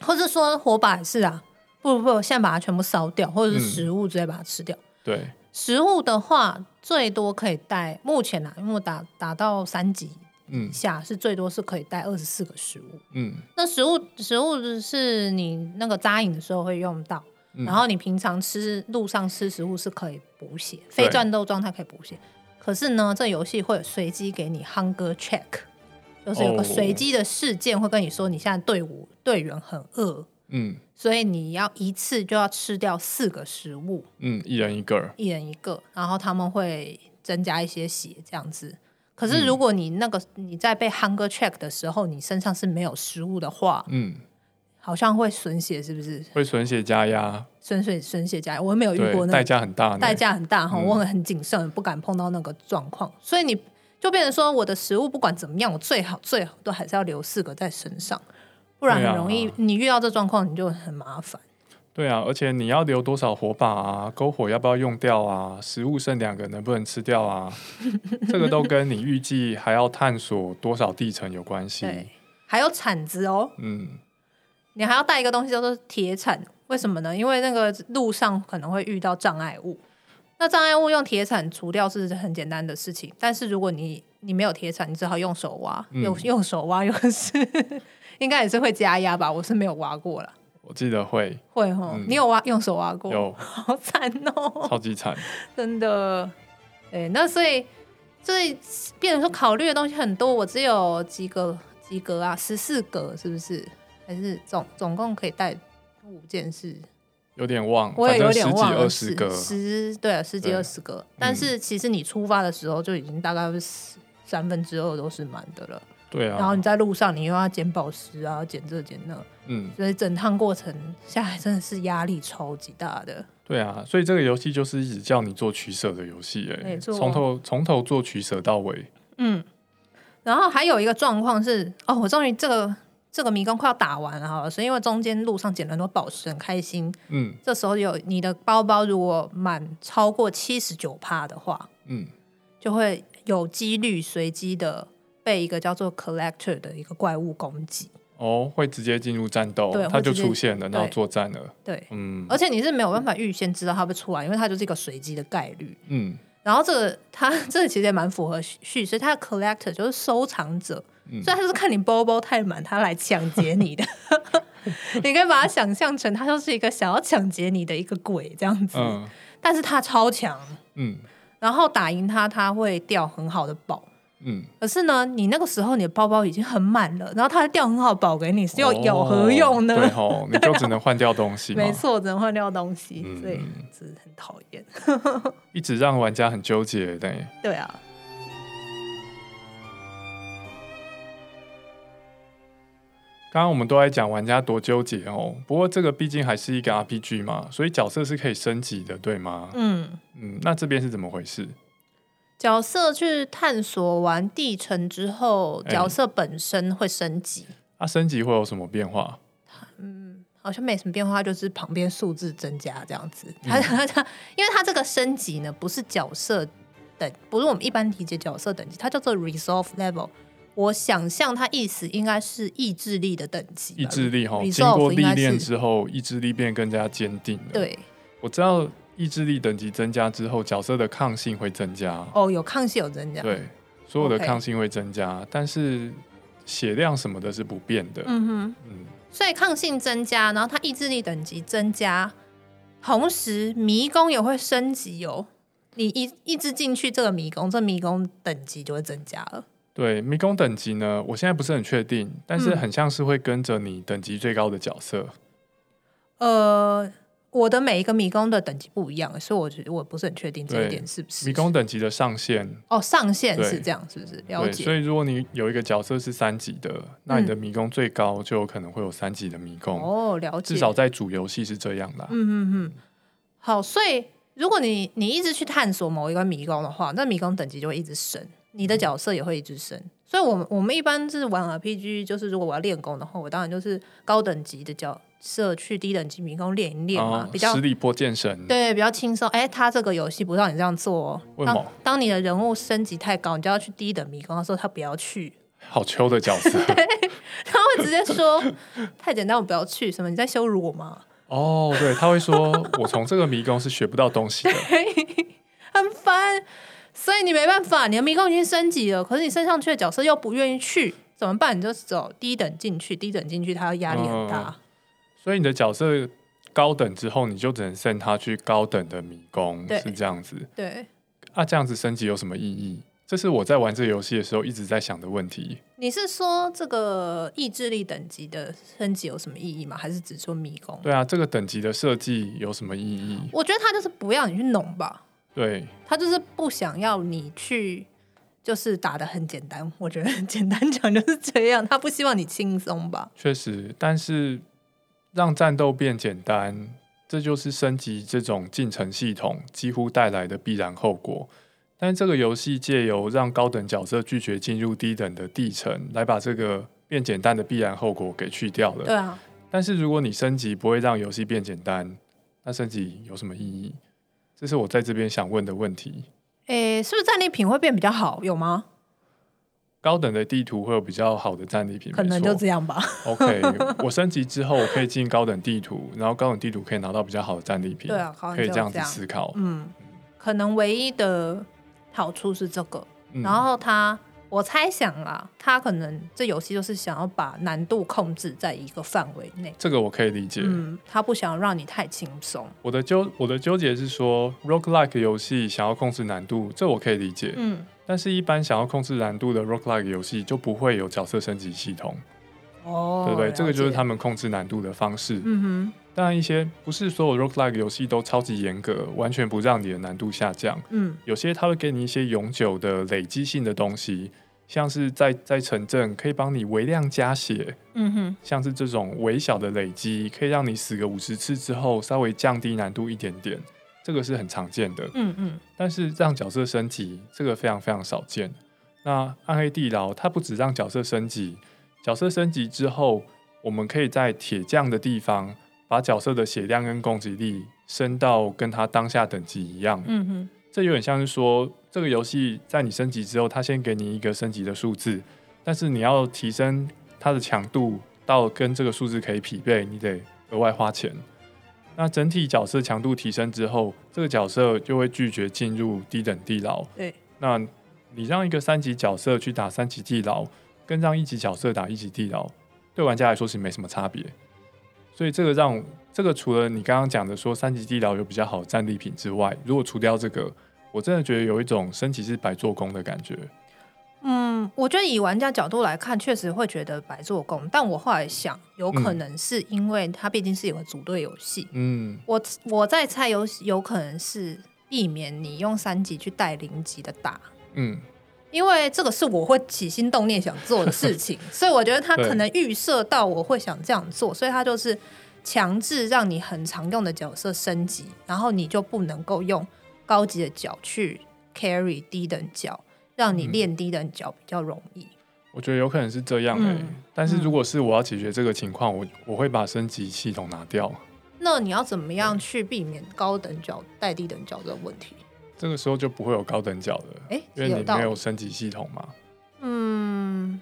或者说火把也是啊，不不不，现在把它全部烧掉，或者是食物直接把它吃掉。嗯、对，食物的话最多可以带，目前啊，因为打打到三级以下，嗯、是最多是可以带二十四个食物。嗯，那食物食物是你那个扎营的时候会用到，嗯、然后你平常吃路上吃食物是可以补血，非战斗状态可以补血。可是呢，这游戏会有随机给你 hunger check。就是有个随机的事件会跟你说，你现在队伍队员很饿，嗯，所以你要一次就要吃掉四个食物，嗯，一人一个，一人一个，然后他们会增加一些血这样子。可是如果你那个你在被 hunger check 的时候，你身上是没有食物的话，嗯，好像会损血，是不是？会损血加压，损血损血加压，我没有遇过，那代价很大，代价很大哈，我很谨慎，不敢碰到那个状况，所以你。就变成说，我的食物不管怎么样，我最好最好都还是要留四个在身上，不不然很容易你遇到这状况你就很麻烦。对啊，而且你要留多少火把啊？篝火要不要用掉啊？食物剩两个能不能吃掉啊？这个都跟你预计还要探索多少地层有关系。对，还有铲子哦。嗯，你还要带一个东西叫做铁铲，为什么呢？因为那个路上可能会遇到障碍物，那障碍物用铁铲除掉是很简单的事情，但是如果你你没有铁铲，你只好用手挖，用、嗯、用手挖又是 应该也是会加压吧？我是没有挖过了。我记得会会哦，嗯、你有挖用手挖过？有，好惨哦、喔，超级惨，真的。哎，那所以所以变成说考虑的东西很多，我只有几个几格啊，十四格是不是？还是总总共可以带五件事？有点忘，我也有点忘了，十几二十个，十对啊，十几二十个。但是其实你出发的时候就已经大概是三分之二都是满的了。对啊，然后你在路上，你又要捡宝石啊，捡这捡那，嗯，所以整趟过程下来真的是压力超级大的。对啊，所以这个游戏就是一直叫你做取舍的游戏，哎，没错，从头从头做取舍到尾。嗯，然后还有一个状况是，哦，我终于这个这个迷宫快要打完了哈，所以因为中间路上捡了很多宝石，很开心。嗯，这时候有你的包包如果满超过七十九趴的话，嗯，就会有几率随机的。被一个叫做 Collector 的一个怪物攻击哦，会直接进入战斗，对，它就出现了，然后作战了。对，嗯，而且你是没有办法预先知道它会出来，因为它就是一个随机的概率。嗯，然后这个它 这个其实也蛮符合叙事，它的 Collector 就是收藏者，嗯、所以他就是看你包包太满，他来抢劫你的。你可以把它想象成，他就是一个想要抢劫你的一个鬼这样子，嗯、但是他超强，嗯，然后打赢他，他会掉很好的宝。嗯，可是呢，你那个时候你的包包已经很满了，然后他还掉很好保给你，是又有何用呢？对吼，你就只能换掉东西。没错，只能换掉东西，嗯、所以是很讨厌，一直让玩家很纠结。对，对啊。刚刚我们都在讲玩家多纠结哦，不过这个毕竟还是一个 RPG 嘛，所以角色是可以升级的，对吗？嗯嗯，那这边是怎么回事？角色去探索完地层之后，角色本身会升级。它、升级会有什么变化？嗯，好像没什么变化，就是旁边数字增加这样子。它它它，因为它这个升级呢，不是角色等，不是我们一般理解角色等级，它叫做 Resolve Level。我想象它意思应该是意志力的等级。意志力哈，经过历练之后，意志力变更加坚定了。对，我知道。意志力等级增加之后，角色的抗性会增加。哦，有抗性有增加。对，所有的抗性会增加，Okay. 但是血量什么的是不变的。嗯哼，嗯。所以抗性增加，然后它意志力等级增加，同时迷宫也会升级哦。你一一直进去这个迷宫，这迷宫等级就会增加了。对，迷宫等级呢，我现在不是很确定，但是很像是会跟着你等级最高的角色。嗯、呃。我的每一个迷宫的等级不一样，所以我觉得我不是很确定这一点是不是，迷宫等级的上限哦，上限是这样，是不是？了解。所以如果你有一个角色是三级的，那你的迷宫最高就有可能会有三级的迷宫哦，了解。至少在主游戏是这样的。嗯嗯嗯。好，所以如果你你一直去探索某一个迷宫的话，那迷宫等级就会一直升，你的角色也会一直升。所以我们我们一般是玩 RPG，就是如果我要练功的话，我当然就是高等级的角。社去低等级迷宫练一练嘛，哦、比较十里波剑神，对，比较轻松。哎、欸，他这个游戏不让你这样做？当，当你的人物升级太高，你就要去低等迷宫，他说他不要去。好秋的角色，对，他会直接说 太简单，我不要去。什么？你在羞辱我吗？哦，对，他会说我从这个迷宫是学不到东西的，很烦。所以你没办法，你的迷宫已经升级了，可是你升上去的角色又不愿意去，怎么办？你就走低等进去，低等进去，他压力很大。嗯所以你的角色高等之后，你就只能 send 他去高等的迷宫，是这样子。对，啊，这样子升级有什么意义？这是我在玩这个游戏的时候一直在想的问题。你是说这个意志力等级的升级有什么意义吗？还是只说迷宫？对啊，这个等级的设计有什么意义？我觉得他就是不要你去弄吧。对，他就是不想要你去，就是打的很简单。我觉得很 简单讲就是这样，他不希望你轻松吧？确实，但是。让战斗变简单，这就是升级这种进程系统几乎带来的必然后果。但这个游戏借由让高等角色拒绝进入低等的地层，来把这个变简单的必然后果给去掉了。对啊。但是如果你升级不会让游戏变简单，那升级有什么意义？这是我在这边想问的问题。诶，是不是战利品会变比较好？有吗？高等的地图会有比较好的战利品，可能就这样吧。OK，我升级之后我可以进高等地图，然后高等地图可以拿到比较好的战利品。对啊，可以这样子思考。嗯，可能唯一的好处是这个。嗯、然后他，我猜想啦，他可能这游戏就是想要把难度控制在一个范围内。这个我可以理解。嗯，他不想让你太轻松。我的纠我的纠结是说，roguelike 游戏想要控制难度，这我可以理解。嗯。但是，一般想要控制难度的 Rock Like 游戏就不会有角色升级系统，哦，对不对？这个就是他们控制难度的方式。嗯哼。当然，一些不是所有 Rock Like 游戏都超级严格，完全不让你的难度下降。嗯。有些它会给你一些永久的累积性的东西，像是在在城镇可以帮你微量加血。嗯哼。像是这种微小的累积，可以让你死个五十次之后，稍微降低难度一点点。这个是很常见的，嗯嗯，但是让角色升级，这个非常非常少见。那暗黑地牢，它不止让角色升级，角色升级之后，我们可以在铁匠的地方，把角色的血量跟攻击力升到跟他当下等级一样。嗯哼，这有点像是说，这个游戏在你升级之后，它先给你一个升级的数字，但是你要提升它的强度到跟这个数字可以匹配，你得额外花钱。那整体角色强度提升之后，这个角色就会拒绝进入低等地牢。对，那你让一个三级角色去打三级地牢，跟让一级角色打一级地牢，对玩家来说是没什么差别。所以这个让这个除了你刚刚讲的说三级地牢有比较好的战利品之外，如果除掉这个，我真的觉得有一种升级是白做工的感觉。嗯，我觉得以玩家角度来看，确实会觉得白做工。但我后来想，有可能是因为它毕竟是有个组队游戏。嗯，我我在猜有有可能是避免你用三级去带零级的打。嗯，因为这个是我会起心动念想做的事情，所以我觉得他可能预设到我会想这样做，所以他就是强制让你很常用的角色升级，然后你就不能够用高级的角去 carry 低等角。让你练低等脚比较容易，嗯，我觉得有可能是这样哎，欸。嗯，但是如果是我要解决这个情况，我我会把升级系统拿掉。那你要怎么样去避免高等脚带低等角这个问题？这个时候就不会有高等脚了，哎，欸，因为你没有升级系统嘛。嗯，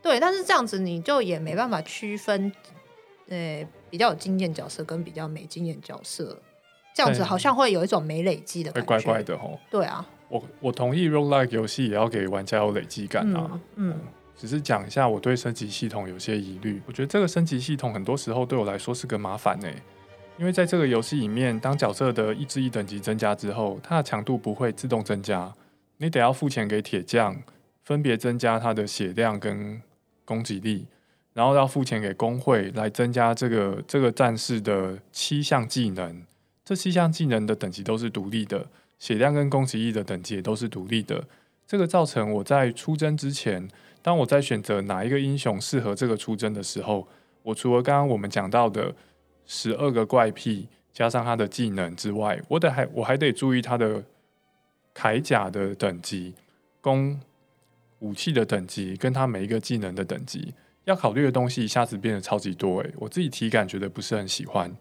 对，但是这样子你就也没办法区分，呃，比较有经验角色跟比较没经验角色，这样子好像会有一种没累积的感觉，怪怪的吼。对啊。我我同意，roguelike 游戏也要给玩家有累积感啊。嗯，嗯，只是讲一下我对升级系统有些疑虑。我觉得这个升级系统很多时候对我来说是个麻烦呢，因为在这个游戏里面，当角色的一至一等级增加之后，它的强度不会自动增加，你得要付钱给铁匠，分别增加它的血量跟攻击力，然后要付钱给工会来增加这个这个战士的七项技能，这七项技能的等级都是独立的。血量跟攻击力的等级也都是独立的，这个造成我在出征之前，当我在选择哪一个英雄适合这个出征的时候，我除了刚刚我们讲到的十二个怪癖加上他的技能之外，我得还我还得注意他的铠甲的等级、攻武器的等级跟他每一个技能的等级，要考虑的东西一下子变得超级多诶，我自己体感觉得不是很喜欢。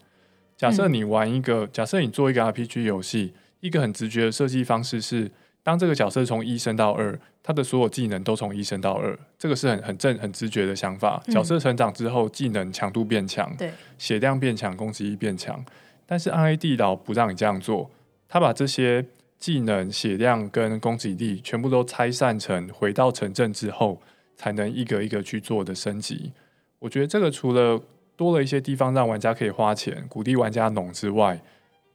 假设你玩一个，嗯、假设你做一个 RPG 游戏。一个很直觉的设计方式是，当这个角色从一升到二，他的所有技能都从一升到二，这个是很很正很直觉的想法。角色成长之后，技能强度变强，对，血量变强，攻击力变强。但是 R A 地牢不让你这样做，他把这些技能、血量跟攻击力全部都拆散成回到城镇之后才能一个一个去做的升级。我觉得这个除了多了一些地方让玩家可以花钱，鼓励玩家农之外，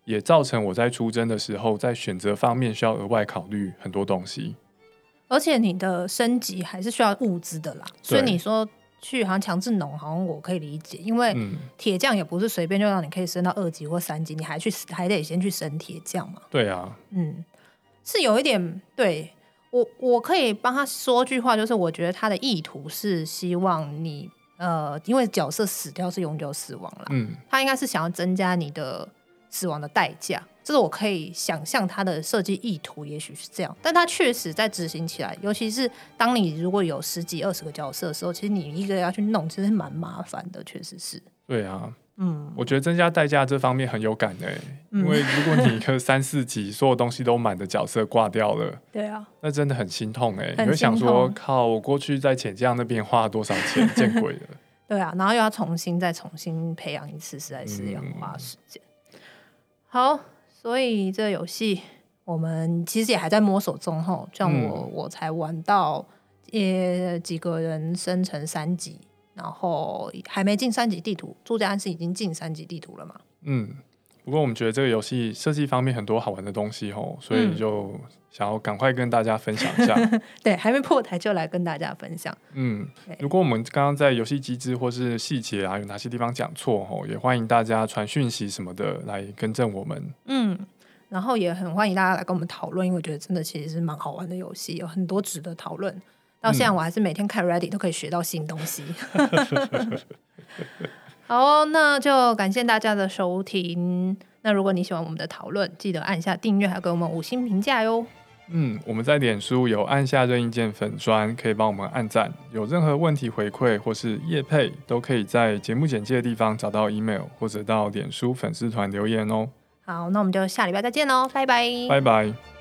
也造成我在出征的时候，在选择方面需要额外考虑很多东西。而且你的升级还是需要物资的啦，所以你说去好像强制农，好像我可以理解，因为铁匠也不是随便就让你可以升到二级或三级，你还去还得先去升铁匠嘛。对啊，嗯，是有一点对我，我可以帮他说句话，就是我觉得他的意图是希望你呃，因为角色死掉是永久死亡了，嗯，他应该是想要增加你的。死亡的代价，这是我可以想象它的设计意图，也许是这样，但它确实在执行起来，尤其是当你如果有十几二十个角色的时候，其实你一个要去弄，其实蛮麻烦的，确实是。对啊，嗯，我觉得增加代价这方面很有感诶，因为如果你 一个三四级所有东西都满的角色挂掉了，对啊，那真的很心痛诶。你会想说，靠，我过去在浅将那边花了多少钱，见鬼了。对啊，然后又要重新再重新培养一次，实在是要花时间。嗯、好。所以这个游戏我们其实也还在摸索中吼，像我、嗯、我才玩到也几个人生成三级，然后还没进三级地图，住家安是已经进三级地图了嘛？嗯。不过我们觉得这个游戏设计方面很多好玩的东西哦，所以就想要赶快跟大家分享一下。嗯、对，还没破台就来跟大家分享。嗯，如果我们刚刚在游戏机制或是细节啊，有哪些地方讲错哦，也欢迎大家传讯息什么的来更正我们。嗯，然后也很欢迎大家来跟我们讨论，因为我觉得真的其实是蛮好玩的游戏，有很多值得讨论。到现在我还是每天看 Reddit 都可以学到新东西。好哦，那就感谢大家的收听。那如果你喜欢我们的讨论，记得按下订阅，还给我们五星评价哟。嗯，我们在脸书有按下任意键粉砖，可以帮我们按赞。有任何问题回馈或是业配，都可以在节目简介的地方找到 email，或者到脸书粉丝团留言哦。好，那我们就下礼拜再见喽，拜拜，拜拜。